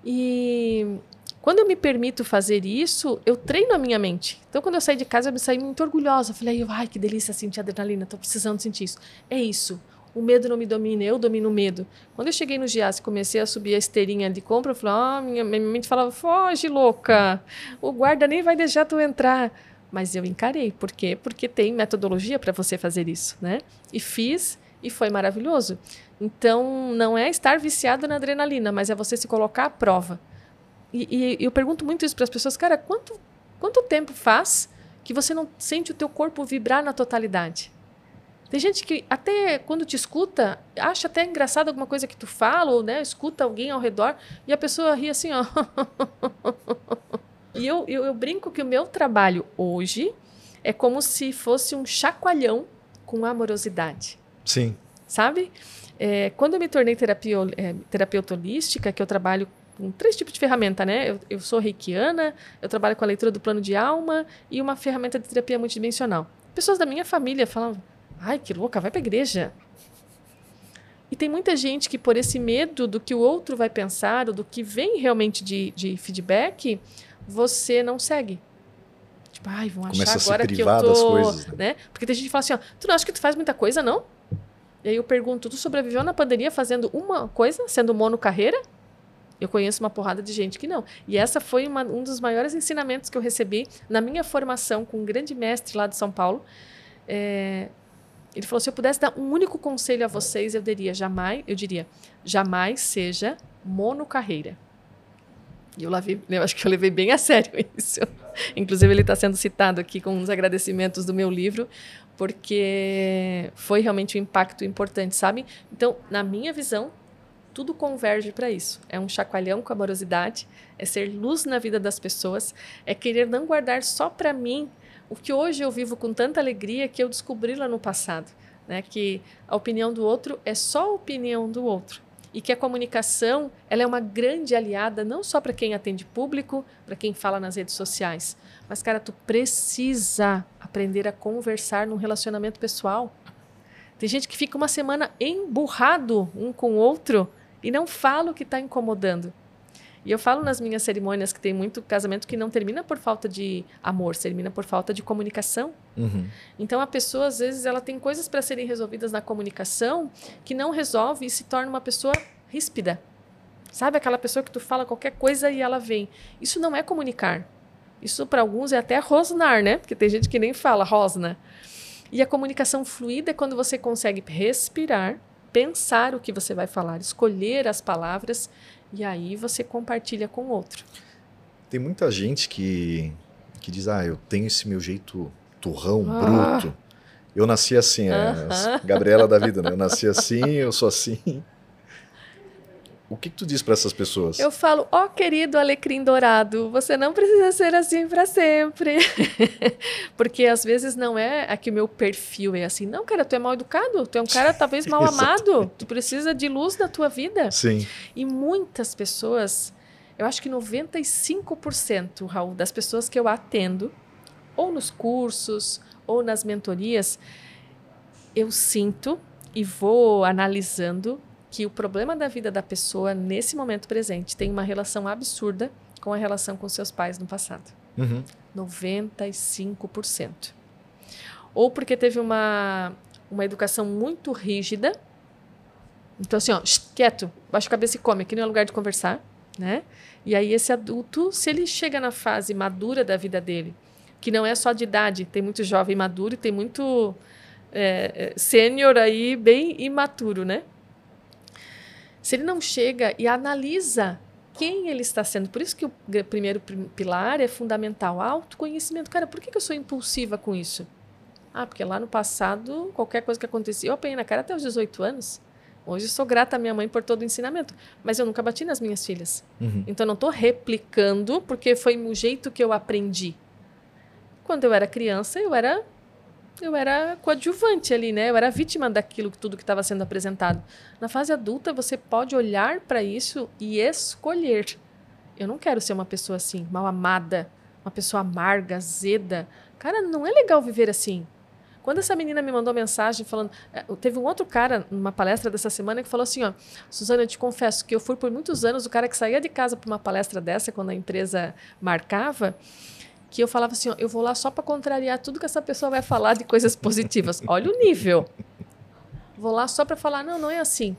E quando eu me permito fazer isso, eu treino a minha mente. Então, quando eu saí de casa, eu me saí muito orgulhosa. Falei, ai, que delícia sentir adrenalina, estou precisando sentir isso. É isso o medo não me domina, eu domino o medo. Quando eu cheguei no Gias e comecei a subir a esteirinha de compra, eu falei, ah, minha, minha mente falava, foge, louca, o guarda nem vai deixar tu entrar. Mas eu encarei, por quê? Porque tem metodologia para você fazer isso, né? E fiz e foi maravilhoso. Então, não é estar viciado na adrenalina, mas é você se colocar à prova. E, e eu pergunto muito isso para as pessoas, cara, quanto, quanto tempo faz que você não sente o teu corpo vibrar na totalidade? Tem gente que até quando te escuta, acha até engraçado alguma coisa que tu fala, ou né, escuta alguém ao redor, e a pessoa ri assim, ó. *laughs* e eu, eu, eu brinco que o meu trabalho hoje é como se fosse um chacoalhão com amorosidade. Sim. Sabe? É, quando eu me tornei terapia, é, terapeuta holística, que eu trabalho com três tipos de ferramenta, né? Eu, eu sou reikiana, eu trabalho com a leitura do plano de alma e uma ferramenta de terapia multidimensional. Pessoas da minha família falavam, Ai, que louca, vai para a igreja. E tem muita gente que, por esse medo do que o outro vai pensar, ou do que vem realmente de, de feedback, você não segue. Tipo, ai, vão Começa achar agora que eu tô. Coisas, né? né? Porque tem gente que fala assim: ó, tu não acha que tu faz muita coisa, não? E aí eu pergunto: tu sobreviveu na pandemia fazendo uma coisa, sendo mono carreira? Eu conheço uma porrada de gente que não. E essa foi uma, um dos maiores ensinamentos que eu recebi na minha formação com um grande mestre lá de São Paulo. É, ele falou: se eu pudesse dar um único conselho a vocês, eu diria jamais, eu diria, jamais seja monocarreira. E eu, lavei, eu acho que eu levei bem a sério *laughs* isso. Inclusive, ele está sendo citado aqui com uns agradecimentos do meu livro, porque foi realmente um impacto importante, sabe? Então, na minha visão, tudo converge para isso. É um chacoalhão com amorosidade, é ser luz na vida das pessoas, é querer não guardar só para mim o que hoje eu vivo com tanta alegria que eu descobri lá no passado, né? Que a opinião do outro é só a opinião do outro e que a comunicação ela é uma grande aliada não só para quem atende público, para quem fala nas redes sociais, mas cara, tu precisa aprender a conversar num relacionamento pessoal. Tem gente que fica uma semana emburrado um com o outro e não fala o que está incomodando. E eu falo nas minhas cerimônias que tem muito casamento que não termina por falta de amor, termina por falta de comunicação. Uhum. Então a pessoa, às vezes, ela tem coisas para serem resolvidas na comunicação que não resolve e se torna uma pessoa ríspida. Sabe aquela pessoa que tu fala qualquer coisa e ela vem. Isso não é comunicar. Isso para alguns é até rosnar, né? Porque tem gente que nem fala rosna. E a comunicação fluida é quando você consegue respirar, pensar o que você vai falar, escolher as palavras e aí você compartilha com o outro. Tem muita gente que, que diz: Ah, eu tenho esse meu jeito turrão, ah. bruto. Eu nasci assim, é, Gabriela da vida, né? Eu nasci assim, eu sou assim. O que, que tu diz para essas pessoas? Eu falo, ó oh, querido alecrim dourado, você não precisa ser assim para sempre. *laughs* Porque às vezes não é aqui o meu perfil é assim. Não, cara, tu é mal educado, tu é um cara talvez mal *laughs* amado, tu precisa de luz na tua vida. Sim. E muitas pessoas, eu acho que 95%, Raul, das pessoas que eu atendo, ou nos cursos, ou nas mentorias, eu sinto e vou analisando que o problema da vida da pessoa nesse momento presente tem uma relação absurda com a relação com seus pais no passado. Uhum. 95%. Ou porque teve uma, uma educação muito rígida. Então, assim, ó, quieto, baixa a cabeça e come, aqui não é lugar de conversar, né? E aí, esse adulto, se ele chega na fase madura da vida dele, que não é só de idade, tem muito jovem maduro e tem muito é, é sênior aí, bem imaturo, né? Se ele não chega e analisa quem ele está sendo, por isso que o primeiro pilar é fundamental, autoconhecimento. Cara, por que, eu sou impulsiva com isso? Ah, porque lá no passado, qualquer coisa que acontecia, eu apanhei na cara até os 18 anos. Hoje sou grata à minha mãe por todo o ensinamento, mas eu nunca bati nas minhas filhas. Uhum. Então não estou replicando porque foi o jeito que eu aprendi. Quando eu era criança, eu era eu era coadjuvante ali, né? Eu era vítima daquilo tudo que estava sendo apresentado. Na fase adulta, você pode olhar para isso e escolher. Eu não quero ser uma pessoa assim, mal amada, uma pessoa amarga, azeda. Cara, não é legal viver assim. Quando essa menina me mandou mensagem falando. Eh, teve um outro cara numa palestra dessa semana que falou assim: ó, Suzana, eu te confesso que eu fui por muitos anos o cara que saía de casa para uma palestra dessa, quando a empresa marcava que eu falava assim, ó, eu vou lá só para contrariar tudo que essa pessoa vai falar de coisas positivas. Olha o nível. Vou lá só para falar, não, não é assim.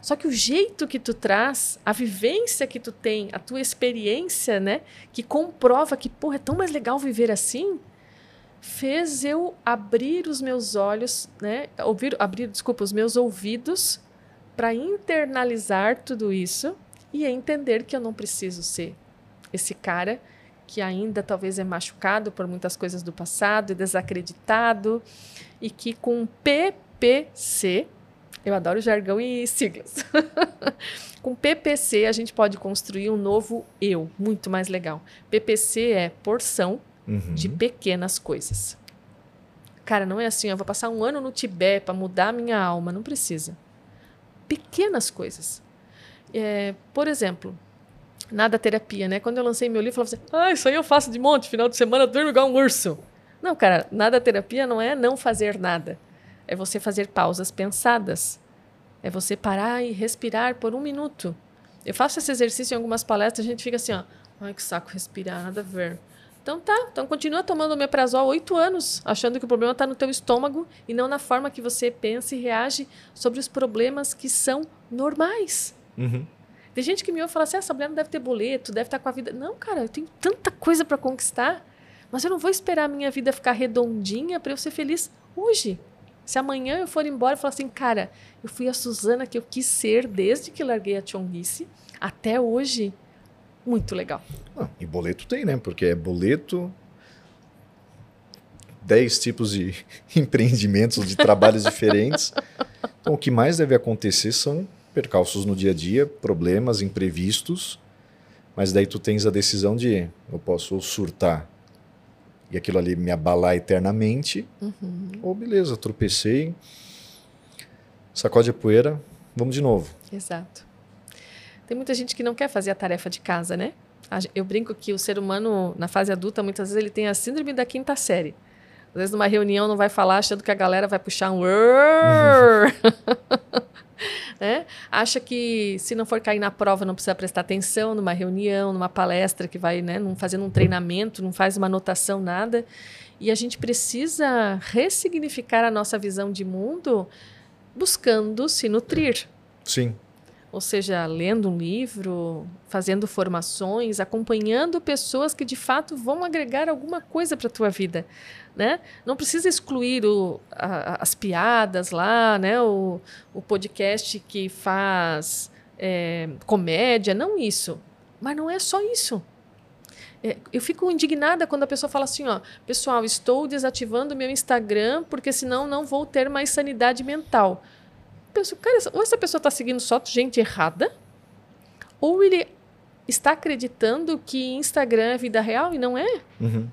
Só que o jeito que tu traz, a vivência que tu tem, a tua experiência, né, que comprova que, porra, é tão mais legal viver assim, fez eu abrir os meus olhos, né, ouvir, abrir, desculpa, os meus ouvidos para internalizar tudo isso e entender que eu não preciso ser esse cara que ainda talvez é machucado por muitas coisas do passado e desacreditado, e que com PPC, eu adoro jargão e siglas, *laughs* com PPC a gente pode construir um novo eu, muito mais legal. PPC é porção uhum. de pequenas coisas. Cara, não é assim, eu vou passar um ano no Tibete para mudar a minha alma, não precisa. Pequenas coisas. É, por exemplo, nada terapia, né? Quando eu lancei meu livro, falava assim: ah, isso aí eu faço de monte, final de semana durmo igual um urso. Não, cara, nada terapia não é não fazer nada. É você fazer pausas pensadas. É você parar e respirar por um minuto. Eu faço esse exercício em algumas palestras, a gente fica assim, ó. Ai, que saco respirar, nada a ver. Então tá, então continua tomando o meprazol oito anos, achando que o problema está no teu estômago e não na forma que você pensa e reage sobre os problemas que são normais. Uhum. Tem gente que me ouve e fala assim: ah, essa mulher não deve ter boleto, deve estar com a vida. Não, cara, eu tenho tanta coisa para conquistar, mas eu não vou esperar a minha vida ficar redondinha para eu ser feliz hoje. Se amanhã eu for embora e falar assim, cara, eu fui a Suzana que eu quis ser desde que larguei a Chonguice até hoje, muito legal. Ah, e boleto tem, né? Porque é boleto, 10 tipos de *laughs* empreendimentos, de trabalhos diferentes. *laughs* Então, o que mais deve acontecer são percalços no dia a dia, problemas imprevistos, mas daí tu tens a decisão de eu posso surtar e aquilo ali me abalar eternamente, uhum. ou beleza, tropecei, sacode a poeira, vamos de novo. Exato. Tem muita gente que não quer fazer a tarefa de casa, né? Eu brinco que o ser humano, na fase adulta, muitas vezes ele tem a síndrome da quinta série. Às vezes, numa reunião, não vai falar achando que a galera vai puxar um. *laughs* né? Acha que se não for cair na prova não precisa prestar atenção numa reunião, numa palestra que vai, né, num, fazendo um treinamento, não faz uma anotação, nada. E a gente precisa ressignificar a nossa visão de mundo buscando se nutrir. Sim. Ou seja, lendo um livro, fazendo formações, acompanhando pessoas que de fato vão agregar alguma coisa para a tua vida né? Não precisa excluir o, a, as piadas lá, né? O, o podcast que faz é, comédia, não isso. Mas não é só isso. É, eu fico indignada quando a pessoa fala assim, ó, pessoal, estou desativando meu Instagram porque senão não vou ter mais sanidade mental. Eu penso, cara, ou essa pessoa está seguindo só gente errada, ou ele está acreditando que Instagram é vida real e não é. Uhum.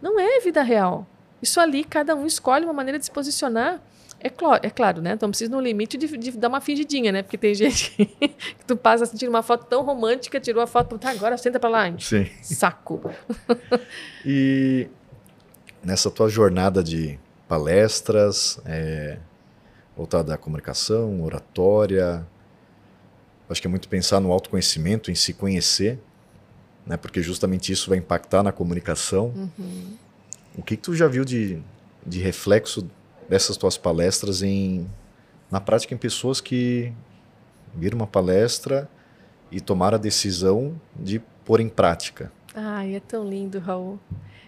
Não é vida real. Isso ali, cada um escolhe uma maneira de se posicionar. É, claro, é claro, né? Então precisa no limite de, de, dar uma fingidinha, né? Porque tem *laughs* gente que tu passa assim, tira uma foto tão romântica, tirou a foto, tá, agora senta pra lá. Sim. Saco. *laughs* e nessa tua jornada de palestras, é, voltada à comunicação, oratória, acho que é muito pensar no autoconhecimento, em se conhecer, né? Porque justamente isso vai impactar na comunicação. Uhum. O que, que tu já viu de, de reflexo dessas tuas palestras em na prática em pessoas que viram uma palestra e tomaram a decisão de pôr em prática. Ai, é tão lindo, Raul.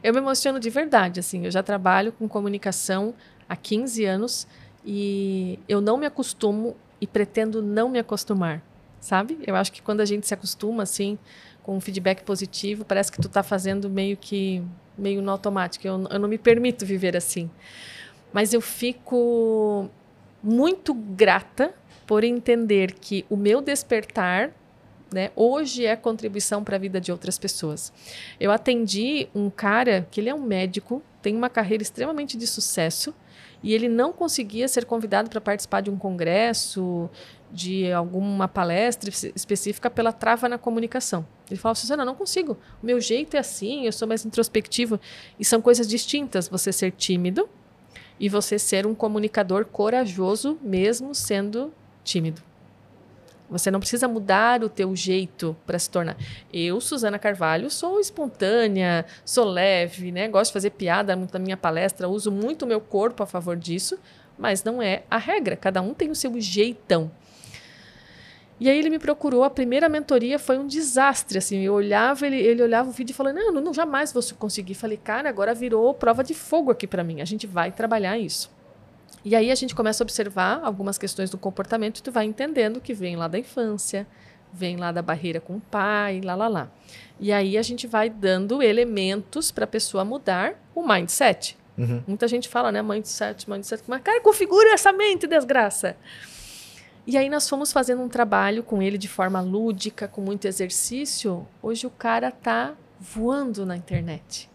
Eu me emociono de verdade, assim, eu já trabalho com comunicação há 15 anos e eu não me acostumo e pretendo não me acostumar, sabe? Eu acho que quando a gente se acostuma, assim, com um feedback positivo, parece que tu está fazendo meio que, meio no automático. Eu, eu não me permito viver assim. Mas eu fico muito grata por entender que o meu despertar né, hoje é contribuição para a vida de outras pessoas. Eu atendi um cara que ele é um médico, tem uma carreira extremamente de sucesso e ele não conseguia ser convidado para participar de um congresso, de alguma palestra específica pela trava na comunicação. Ele falava, Suzana, não consigo. O meu jeito é assim, eu sou mais introspectivo. E são coisas distintas. Você ser tímido e você ser um comunicador corajoso mesmo sendo tímido. Você não precisa mudar o teu jeito para se tornar. Eu, Suzana Carvalho, sou espontânea, sou leve, né? Gosto de fazer piada muito na minha palestra, uso muito o meu corpo a favor disso, mas não é a regra. Cada um tem o seu jeitão. E aí ele me procurou, a primeira mentoria foi um desastre, assim, eu olhava, ele, ele olhava o vídeo e falava, não, não, jamais vou conseguir. Falei, cara, agora virou prova de fogo aqui para mim, a gente vai trabalhar isso. E aí a gente começa a observar algumas questões do comportamento e tu vai entendendo que vem lá da infância, vem lá da barreira com o pai, lá, lá, lá. E aí a gente vai dando elementos para a pessoa mudar o mindset. Uhum. Muita gente fala, né, mindset, mindset, mas cara, configura essa mente, desgraça. E aí nós fomos fazendo um trabalho com ele de forma lúdica, com muito exercício. Hoje o cara tá voando na internet.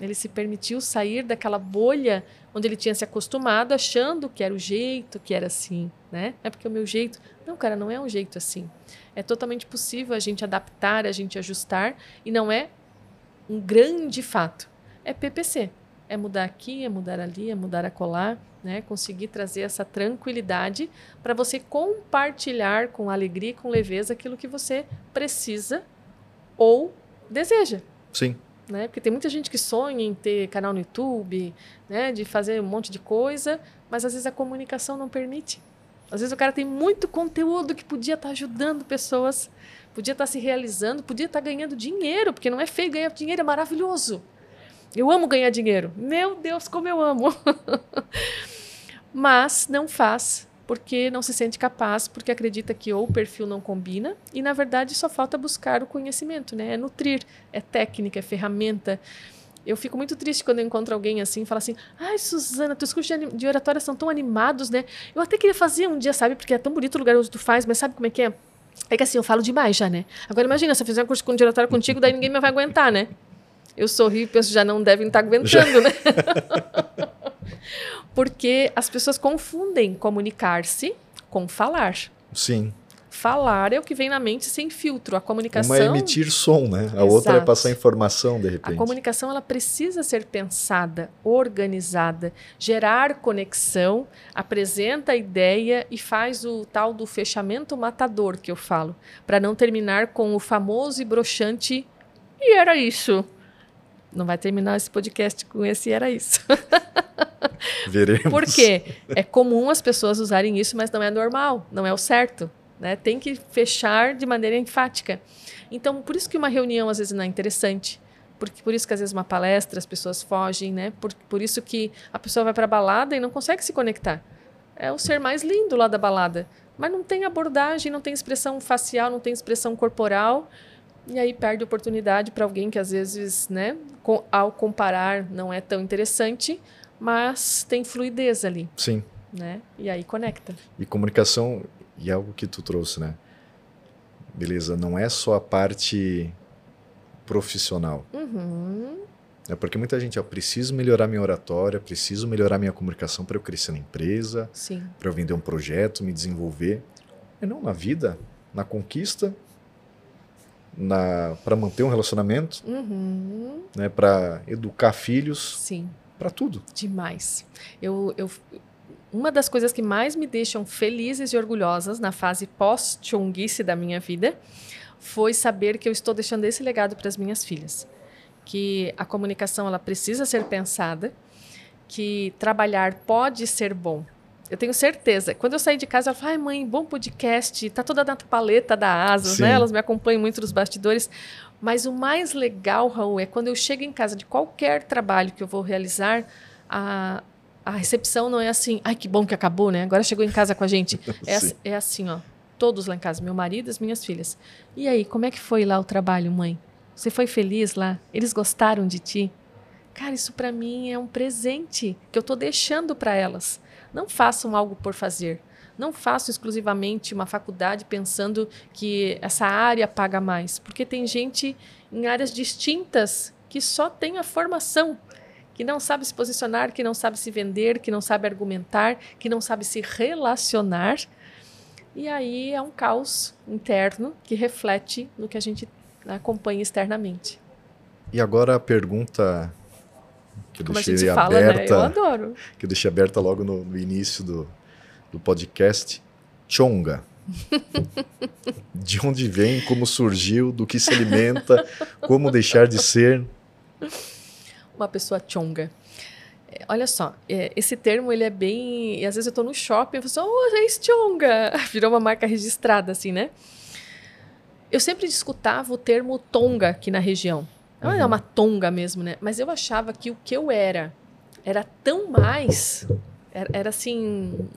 Ele se permitiu sair daquela bolha onde ele tinha se acostumado, achando que era o jeito, que era assim, né? É porque o meu jeito. Não, cara, não é um jeito assim. É totalmente possível a gente adaptar, a gente ajustar, e não é um grande fato. É PPC. É mudar aqui, é mudar ali, é mudar a colar né? Conseguir trazer essa tranquilidade para você compartilhar com alegria e com leveza aquilo que você precisa ou deseja. Sim. Né? Porque tem muita gente que sonha em ter canal no YouTube, né? De fazer um monte de coisa, mas às vezes a comunicação não permite. Às vezes o cara tem muito conteúdo que podia estar tá ajudando pessoas, podia estar tá se realizando, podia estar tá ganhando dinheiro, porque não é feio ganhar dinheiro, é maravilhoso. Eu amo ganhar dinheiro. Meu Deus, como eu amo. *laughs* Mas não faz porque não se sente capaz, porque acredita que ou o perfil não combina e na verdade só falta buscar o conhecimento, né? É nutrir, é técnica, é ferramenta. Eu fico muito triste quando eu encontro alguém assim e fala assim: Ai, Suzana, teus cursos de, de oratória são tão animados, né? Eu até queria fazer um dia, sabe? Porque é tão bonito o lugar onde tu faz, mas sabe como é que é? É que assim, eu falo demais já, né? Agora imagina, se eu fizer um curso de oratória contigo, daí ninguém me vai aguentar, né? Eu sorri e penso, já não devem estar aguentando, já. né? *laughs* Porque as pessoas confundem comunicar-se com falar. Sim. Falar é o que vem na mente sem filtro. A comunicação. Uma é emitir som, né? A Exato. outra é passar informação, de repente. A comunicação ela precisa ser pensada, organizada, gerar conexão, apresenta a ideia e faz o tal do fechamento matador que eu falo, para não terminar com o famoso e broxante. E era isso não vai terminar esse podcast com esse era isso. *laughs* Veremos. Por quê? É comum as pessoas usarem isso, mas não é normal, não é o certo. Né? Tem que fechar de maneira enfática. Então, por isso que uma reunião às vezes não é interessante. Porque, por isso que às vezes uma palestra as pessoas fogem, né? Por, por isso que a pessoa vai para a balada e não consegue se conectar. É o ser mais lindo lá da balada. Mas não tem abordagem, não tem expressão facial, não tem expressão corporal. E aí perde oportunidade para alguém que às vezes, né, com, ao comparar não é tão interessante, mas tem fluidez ali. Sim. Né? E aí conecta. E comunicação, e algo que tu trouxe, né? beleza, não é só a parte profissional. Uhum. É porque muita gente, ó, preciso melhorar minha oratória, preciso melhorar minha comunicação para eu crescer na empresa, Sim. para eu vender um projeto, me desenvolver. Mas não na vida, na conquista, para manter um relacionamento, Uhum. né, para educar filhos, Sim. para tudo. Demais. Eu, eu, uma das coisas que mais me deixam felizes e orgulhosas na fase pós-chunguice da minha vida foi saber que eu estou deixando esse legado para as minhas filhas. Que a comunicação ela precisa ser pensada, que trabalhar pode ser bom. Eu tenho certeza. Quando eu saí de casa, ela falou: ai, mãe, bom podcast, tá toda na paleta da Asas, né? Sim. Elas me acompanham muito nos bastidores. Mas o mais legal, Raul, é quando eu chego em casa de qualquer trabalho que eu vou realizar, a, a recepção não é assim, ai, que bom que acabou, né? Agora chegou em casa com a gente. *laughs* É, é assim, ó. Todos lá em casa, meu marido e as minhas filhas. E aí, como é que foi lá o trabalho, mãe? Você foi feliz lá? Eles gostaram de ti? Cara, isso para mim é um presente que eu tô deixando para elas. Não façam algo por fazer. Não façam exclusivamente uma faculdade pensando que essa área paga mais, porque tem gente em áreas distintas que só tem a formação, que não sabe se posicionar, que não sabe se vender, que não sabe argumentar, que não sabe se relacionar. E aí é um caos interno que reflete no que a gente acompanha externamente. E agora a pergunta que eu Como a deixei gente fala, né? aberta, Eu adoro. que eu deixei aberta logo no, no início do, do podcast, Chonga. *laughs* de onde vem, como surgiu, do que se alimenta, como deixar de ser. uma pessoa chonga. É, Olha só, é, esse termo ele é bem. E às vezes eu tô no shopping e falo assim, oh, é chonga! *laughs* Virou uma marca registrada, assim, né? Eu sempre escutava o termo tonga aqui na região. Não é Uhum. uma tonga mesmo, né? Mas eu achava que o que eu era era tão mais. Era, era assim.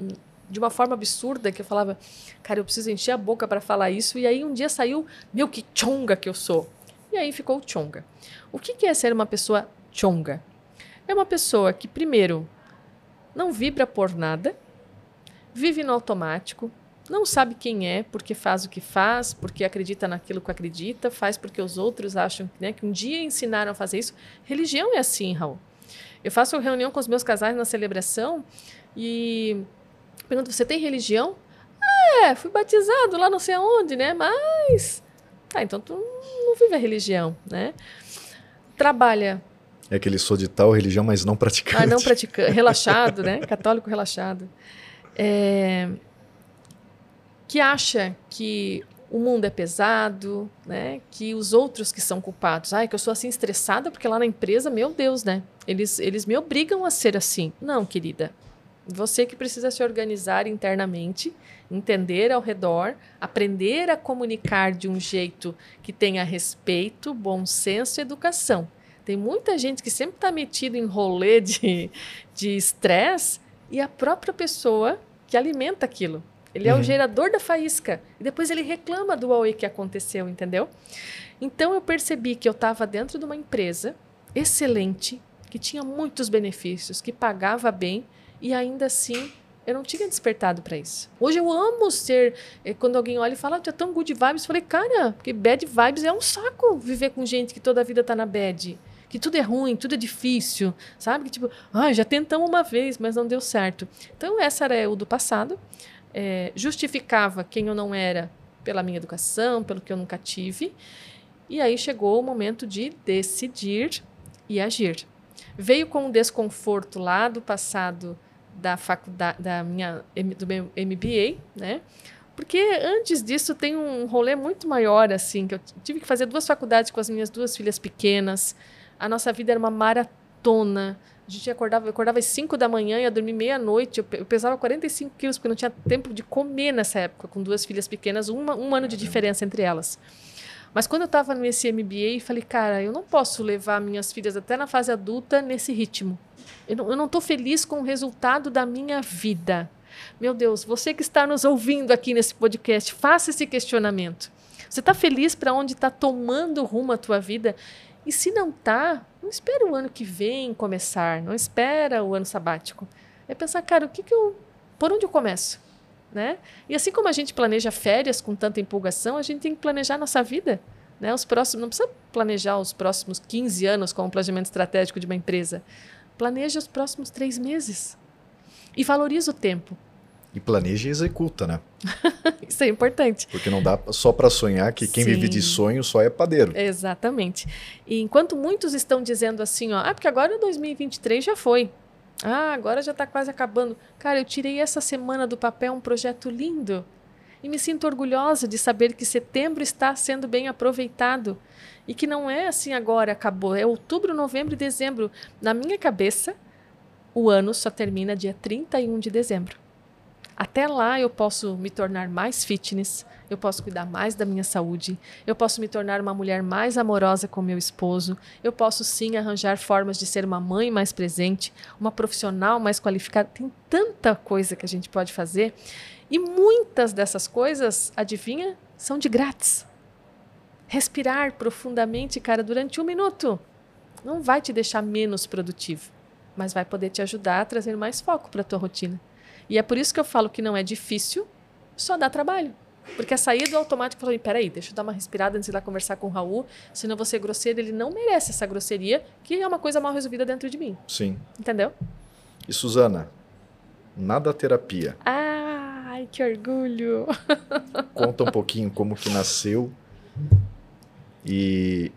De uma forma absurda que eu falava, cara, eu preciso encher a boca para falar isso. E aí um dia saiu, meu, que chonga que eu sou. E aí ficou o chonga. O que que é ser uma pessoa chonga? É uma pessoa que, primeiro, não vibra por nada, vive no automático, não sabe quem é, porque faz o que faz, porque acredita naquilo que acredita, faz porque os outros acham né, que um dia ensinaram a fazer isso. Religião é assim, Raul. Eu faço reunião com os meus casais na celebração e pergunto: você tem religião? É, fui batizado lá não sei aonde, né? Mas. Tá, então tu não vive a religião, né? Trabalha É que ele sou de tal religião, mas não praticante. ah, não praticante, relaxado, né? Católico relaxado. É, que acha que o mundo é pesado, né? Que os outros que são culpados. Ai, que eu sou assim estressada porque lá na empresa, meu Deus, né? Eles, eles me obrigam a ser assim. Não, querida. Você que precisa se organizar internamente, entender ao redor, aprender a comunicar de um jeito que tenha respeito, bom senso e educação. Tem muita gente que sempre está metida em rolê de estresse e a própria pessoa que alimenta aquilo. Ele é o Uhum. gerador da faísca. E depois ele reclama do AUE que aconteceu, entendeu? Então eu percebi que eu estava dentro de uma empresa excelente, que tinha muitos benefícios, que pagava bem e ainda assim eu não tinha despertado para isso. Hoje eu amo ser. eh, Quando alguém olha e fala, ah, tu é tão good vibes, eu falei, cara, porque bad vibes é um saco viver com gente que toda a vida tá na bad. Que tudo é ruim, tudo é difícil, sabe? Que tipo, ah, já tentamos uma vez, mas não deu certo. Então, essa era o do passado. Eh, justificava quem eu não era pela minha educação, pelo que eu nunca tive. E aí chegou o momento de decidir e agir. Veio com um desconforto lá do passado da faculdade, da minha, do meu MBA, né? Porque antes disso tem um rolê muito maior, assim, que eu tive que fazer duas faculdades com as minhas duas filhas pequenas. A nossa vida era uma maratona. A gente acordava, eu acordava às 5 da manhã e ia dormir meia-noite. Eu, pe- eu pesava 45 quilos, porque não tinha tempo de comer nessa época, com duas filhas pequenas, uma, um ano de diferença entre elas. Mas quando eu estava nesse MBA, falei, cara, eu não posso levar minhas filhas até na fase adulta nesse ritmo. Eu não, tô feliz com o resultado da minha vida. Meu Deus, você que está nos ouvindo aqui nesse podcast, faça esse questionamento. Você está feliz para onde está tomando rumo a tua vida? E se não tá, não espera o ano que vem começar, não espera o ano sabático. É pensar, cara, o que que eu, por onde eu começo? né? E assim como a gente planeja férias com tanta empolgação, a gente tem que planejar nossa vida. Né? Os próximos, não precisa planejar os próximos 15 anos com o planejamento estratégico de uma empresa. Planeja os próximos três meses. E valoriza o tempo. E planeja e executa, né? *laughs* Isso é importante. Porque não dá só para sonhar que quem Sim. vive de sonho só é padeiro. Exatamente. E enquanto muitos estão dizendo assim, ó, ah, porque agora 2023 já foi. Ah, agora já está quase acabando. Cara, eu tirei essa semana do papel um projeto lindo. E me sinto orgulhosa de saber que setembro está sendo bem aproveitado. E que não é assim agora, acabou. É outubro, novembro e dezembro. Na minha cabeça, o ano só termina dia 31 de dezembro. Até lá eu posso me tornar mais fitness, eu posso cuidar mais da minha saúde, eu posso me tornar uma mulher mais amorosa com meu esposo, eu posso sim arranjar formas de ser uma mãe mais presente, uma profissional mais qualificada. Tem tanta coisa que a gente pode fazer e muitas dessas coisas, adivinha, são de grátis. Respirar profundamente, cara, durante um minuto não vai te deixar menos produtivo, mas vai poder te ajudar a trazer mais foco para a tua rotina. E é por isso que eu falo que não é difícil, só dá trabalho. Porque a sair do automático falou: peraí, deixa eu dar uma respirada antes de ir lá conversar com o Raul, senão vou ser grosseiro. Ele não merece essa grosseria, que é uma coisa mal resolvida dentro de mim. Sim. Entendeu? E Suzana, nada terapia. Ai, que orgulho! *laughs* Conta um pouquinho como que nasceu e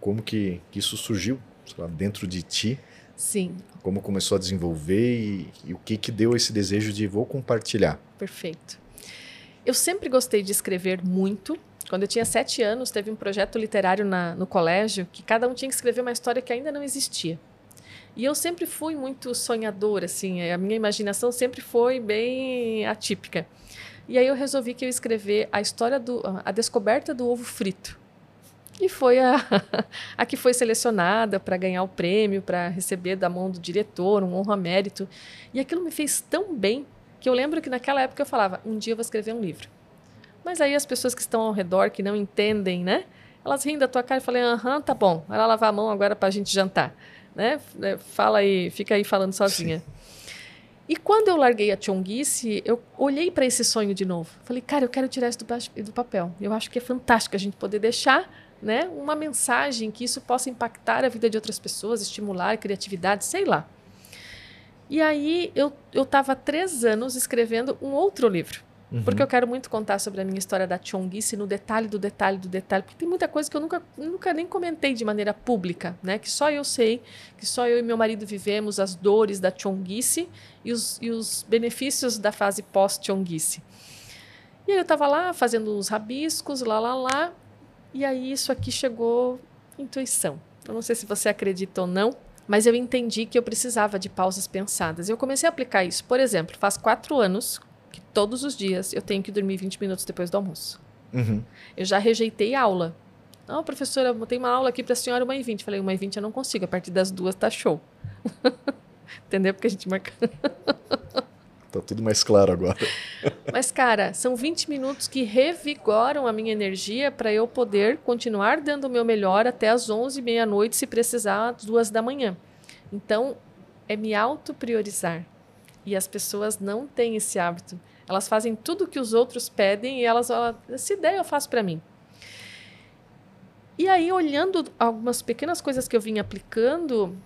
como que, que isso surgiu lá, dentro de ti. Sim. Como começou a desenvolver e, e o que que deu esse desejo de vou compartilhar. Perfeito. Eu sempre gostei de escrever muito. Quando eu tinha sete anos, teve um projeto literário na, no colégio que cada um tinha que escrever uma história que ainda não existia. E eu sempre fui muito sonhadora, assim, a minha imaginação sempre foi bem atípica. E aí eu resolvi que eu escrever a história do a descoberta do ovo frito. E foi a, *laughs* a que foi selecionada para ganhar o prêmio, para receber da mão do diretor um honra mérito. E aquilo me fez tão bem que eu lembro que naquela época eu falava, um dia eu vou escrever um livro. Mas aí as pessoas que estão ao redor, que não entendem, né? Elas riem da tua cara e falam, aham, tá bom, vai lá lavar a mão agora para a gente jantar. Né? É, fala aí, fica aí falando sozinha. Sim. E quando eu larguei a Chonguice, eu olhei para esse sonho de novo. Falei, cara, eu quero tirar isso do, do papel. Eu acho que é fantástico a gente poder deixar né, uma mensagem que isso possa impactar a vida de outras pessoas, estimular a criatividade, sei lá. E aí eu estava três anos escrevendo um outro livro. Uhum. Porque eu quero muito contar sobre a minha história da Chonguice no detalhe do detalhe do detalhe. Porque tem muita coisa que eu nunca, nunca nem comentei de maneira pública, né? Que só eu sei, que só eu e meu marido vivemos as dores da Chonguice e os, e os benefícios da fase pós-Chonguice. E aí eu estava lá fazendo uns rabiscos, lá, lá, lá. E aí isso aqui chegou intuição. Eu não sei se você acredita ou não, mas eu entendi que eu precisava de pausas pensadas. Eu comecei a aplicar isso. Por exemplo, faz quatro anos que todos os dias eu tenho que dormir 20 minutos depois do almoço. Uhum. Eu já rejeitei aula. Não, professora, eu tenho uma aula aqui para a senhora, uma e vinte. Falei, uma e vinte eu não consigo, a partir das duas tá show. *laughs* Entendeu? Porque a gente marca. *laughs* Tá tudo mais claro agora. *laughs* Mas, cara, são 20 minutos que revigoram a minha energia para eu poder continuar dando o meu melhor até as 11 meia-noite, se precisar, às duas da manhã. Então, é me auto-priorizar. E as pessoas não têm esse hábito. Elas fazem tudo o que os outros pedem e elas, ó, essa ideia eu faço para mim. E aí, olhando algumas pequenas coisas que eu vim aplicando,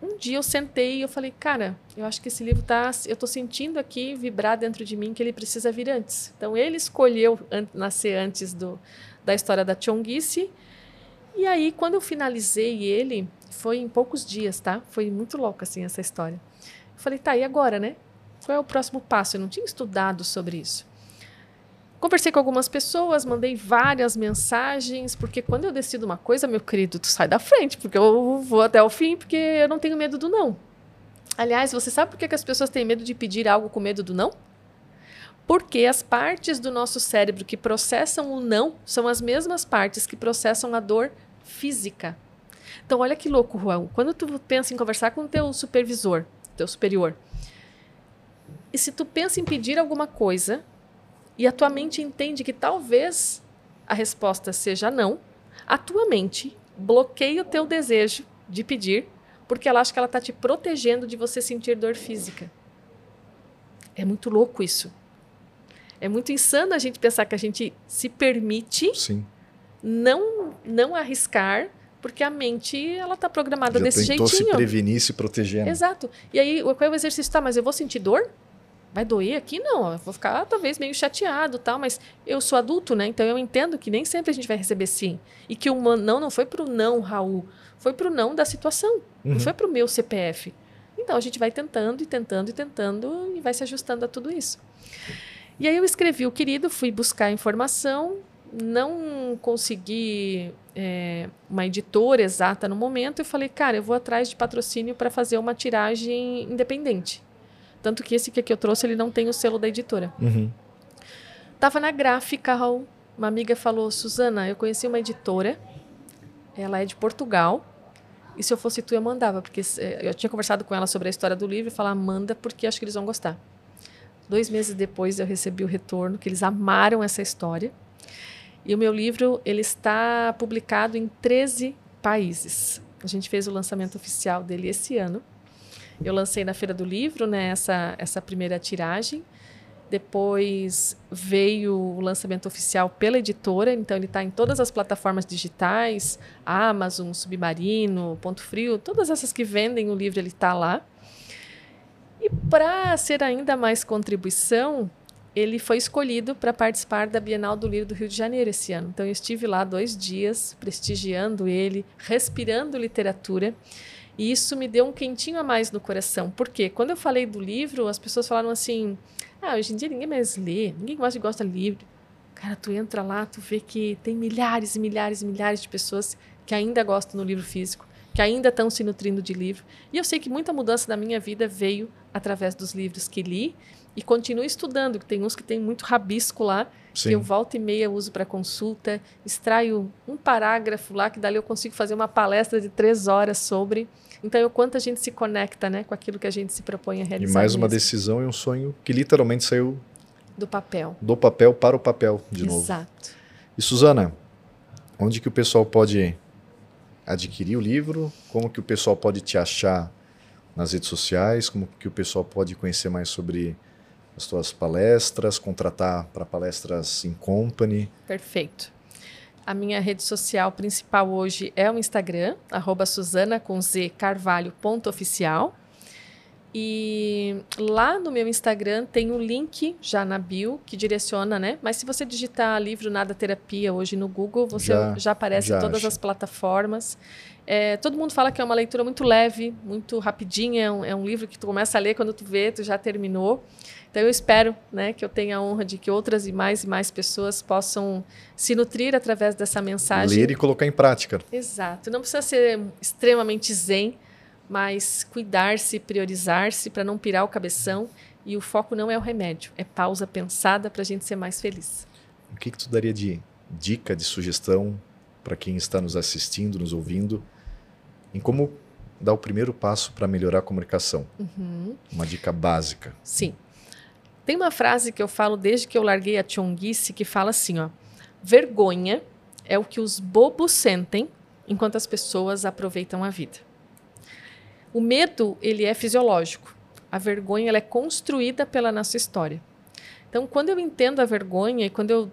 um dia eu sentei e eu falei, cara, eu acho que esse livro tá, eu estou sentindo aqui vibrar dentro de mim que ele precisa vir antes. Então ele escolheu an nascer antes do, da história da Chonguice. E aí quando eu finalizei ele, foi em poucos dias, tá? Foi muito louco assim essa história. Eu falei, tá, e agora, né? Qual é o próximo passo? Eu não tinha estudado sobre isso. Conversei com algumas pessoas, mandei várias mensagens, porque quando eu decido uma coisa, meu querido, tu sai da frente, porque eu vou até o fim, porque eu não tenho medo do não. Aliás, você sabe por que, as pessoas têm medo de pedir algo com medo do não? Porque as partes do nosso cérebro que processam o não são as mesmas partes que processam a dor física. Então, olha que louco, Juan. Quando tu pensa em conversar com o teu supervisor, teu superior, e se tu pensa em pedir alguma coisa, e a tua mente entende que talvez a resposta seja não, a tua mente bloqueia o teu desejo de pedir porque ela acha que ela está te protegendo de você sentir dor física. É muito louco isso. É muito insano a gente pensar que a gente se permite Sim. não não arriscar, porque a mente ela está programada Já desse tentou jeitinho. se prevenir, se proteger. Exato. E aí, qual é o exercício? Tá, mas eu vou sentir dor? Vai doer aqui? Não. Eu vou ficar talvez meio chateado tal, mas eu sou adulto, né? Então eu entendo que nem sempre a gente vai receber sim. E que o não não foi pro não, Raul. Foi pro não da situação. Uhum. Não foi pro meu CPF. Então a gente vai tentando e tentando e tentando e vai se ajustando a tudo isso. E aí eu escrevi o querido, fui buscar informação, não consegui é, uma editora exata no momento e falei, cara, eu vou atrás de patrocínio para fazer uma tiragem independente. Tanto que esse que aqui eu trouxe, ele não tem o selo da editora. Uhum. Tava na gráfica, Raul. Uma amiga falou, Suzana, eu conheci uma editora, ela é de Portugal, e se eu fosse tu, eu mandava, porque eh, eu tinha conversado com ela sobre a história do livro e falar, manda, porque acho que eles vão gostar. Dois meses depois, eu recebi o retorno, que eles amaram essa história. E o meu livro, ele está publicado em 13 países. A gente fez o lançamento oficial dele esse ano. Eu lancei na Feira do Livro, né, essa, essa primeira tiragem. Depois veio o lançamento oficial pela editora, então ele está em todas as plataformas digitais, Amazon, Submarino, Ponto Frio, todas essas que vendem o livro, ele está lá. E para ser ainda mais contribuição, ele foi escolhido para participar da Bienal do Livro do Rio de Janeiro esse ano. Então eu estive lá dois dias, prestigiando ele, respirando literatura. E isso me deu um quentinho a mais no coração. Porque quando eu falei do livro, as pessoas falaram assim: ah, hoje em dia ninguém mais lê, ninguém mais gosta de livro. Cara, tu entra lá, tu vê que tem milhares e milhares e milhares de pessoas que ainda gostam do livro físico, que ainda estão se nutrindo de livro. E eu sei que muita mudança da minha vida veio através dos livros que li e continuo estudando, que tem uns que tem muito rabisco lá, Sim. que eu volta e meia uso para consulta, extraio um parágrafo lá, que dali eu consigo fazer uma palestra de três horas sobre. Então, o quanto a gente se conecta né, com aquilo que a gente se propõe a E realizar. mais uma mesmo, decisão e um sonho que literalmente saiu Do papel. do papel para o papel de novo. Exato. E Suzana, onde que o pessoal pode adquirir o livro? Como que o pessoal pode te achar nas redes sociais? Como que o pessoal pode conhecer mais sobre as tuas palestras, contratar para palestras em company? Perfeito. A minha rede social principal hoje é o Instagram, arroba Suzana com Z Carvalho ponto oficial. E lá no meu Instagram tem um link já na bio que direciona, né? Mas se você digitar livro Nada Terapia hoje no Google, você Já- já, aparece já em todas acha. as plataformas. É, todo mundo fala que é uma leitura muito leve, muito rapidinha. É um, é um livro que tu começa a ler quando tu vê, tu já terminou. Então eu espero, né, que eu tenha a honra de que outras e mais e mais pessoas possam se nutrir através dessa mensagem. Ler e colocar em prática. Exato. Não precisa ser extremamente zen, mas cuidar-se, priorizar-se para não pirar o cabeção. E o foco não é o remédio, é pausa pensada para a gente ser mais feliz. O que, que tu daria de dica, de sugestão para quem está nos assistindo, nos ouvindo, em como dar o primeiro passo para melhorar a comunicação? Uhum. Uma dica básica. Sim. Tem uma frase que eu falo desde que eu larguei a chonguice que fala assim, ó: vergonha é o que os bobos sentem enquanto as pessoas aproveitam a vida. O medo, ele é fisiológico. A vergonha ela é construída pela nossa história. Então, quando eu entendo a vergonha e quando eu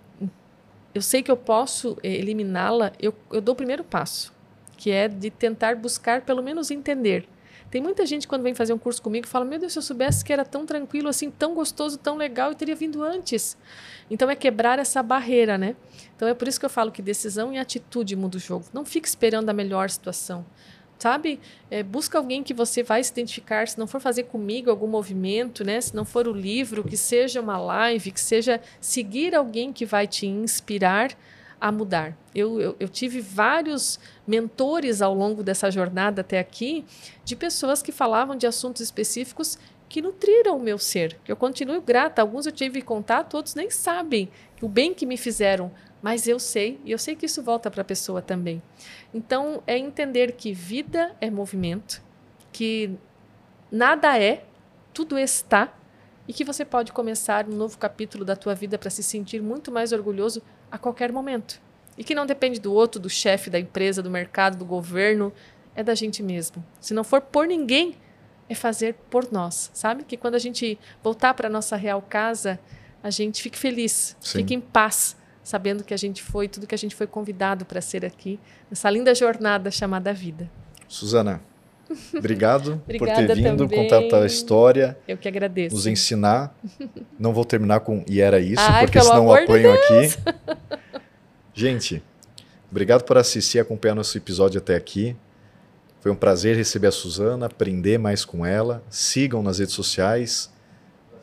eu sei que eu posso eh, eliminá-la, eu, eu dou o primeiro passo, que é de tentar buscar pelo menos entender. Tem muita gente quando vem fazer um curso comigo fala: Meu Deus, se eu soubesse que era tão tranquilo, assim, tão gostoso, tão legal, eu teria vindo antes. Então é quebrar essa barreira, né? Então é por isso que eu falo que decisão e atitude muda o jogo. Não fique esperando a melhor situação. Sabe? É, busca alguém que você vai se identificar. Se não for fazer comigo algum movimento, né? Se não for o livro, que seja uma live, que seja seguir alguém que vai te inspirar a mudar. Eu, eu, eu, tive vários mentores ao longo dessa jornada até aqui, de pessoas que falavam de assuntos específicos que nutriram o meu ser. Eu continuo grata. Alguns eu tive contato, outros nem sabem o bem que me fizeram, mas eu sei, e eu sei que isso volta para a pessoa também. Então, é entender que vida é movimento, que nada é, tudo está, e que você pode começar um novo capítulo da tua vida para se sentir muito mais orgulhoso a qualquer momento. E que não depende do outro, do chefe, da empresa, do mercado, do governo, é da gente mesmo. Se não for por ninguém, é fazer por nós, sabe? Que quando a gente voltar para nossa real casa, a gente fique feliz, Sim. fique em paz, sabendo que a gente foi tudo que a gente foi convidado para ser aqui, nessa linda jornada chamada vida. Suzana, *laughs* obrigado por ter vindo também. contar a tua história, Eu que agradeço. nos ensinar. Não vou terminar com e era isso, Ai, porque senão eu apanho aqui. *laughs* *laughs* Gente, obrigado por assistir e acompanhar nosso episódio até aqui. Foi um prazer receber a Suzana, aprender mais com ela. Sigam nas redes sociais,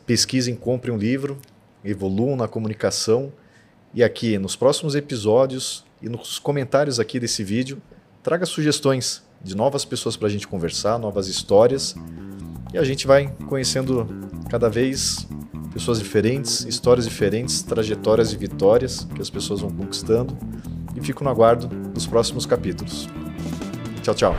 pesquisem, comprem um livro, evoluam na comunicação. E aqui nos próximos episódios e nos comentários aqui desse vídeo, traga sugestões de novas pessoas para a gente conversar, novas histórias. E a gente vai conhecendo cada vez pessoas diferentes, histórias diferentes, trajetórias e vitórias que as pessoas vão conquistando. E fico no aguardo dos próximos capítulos. Tchau, tchau.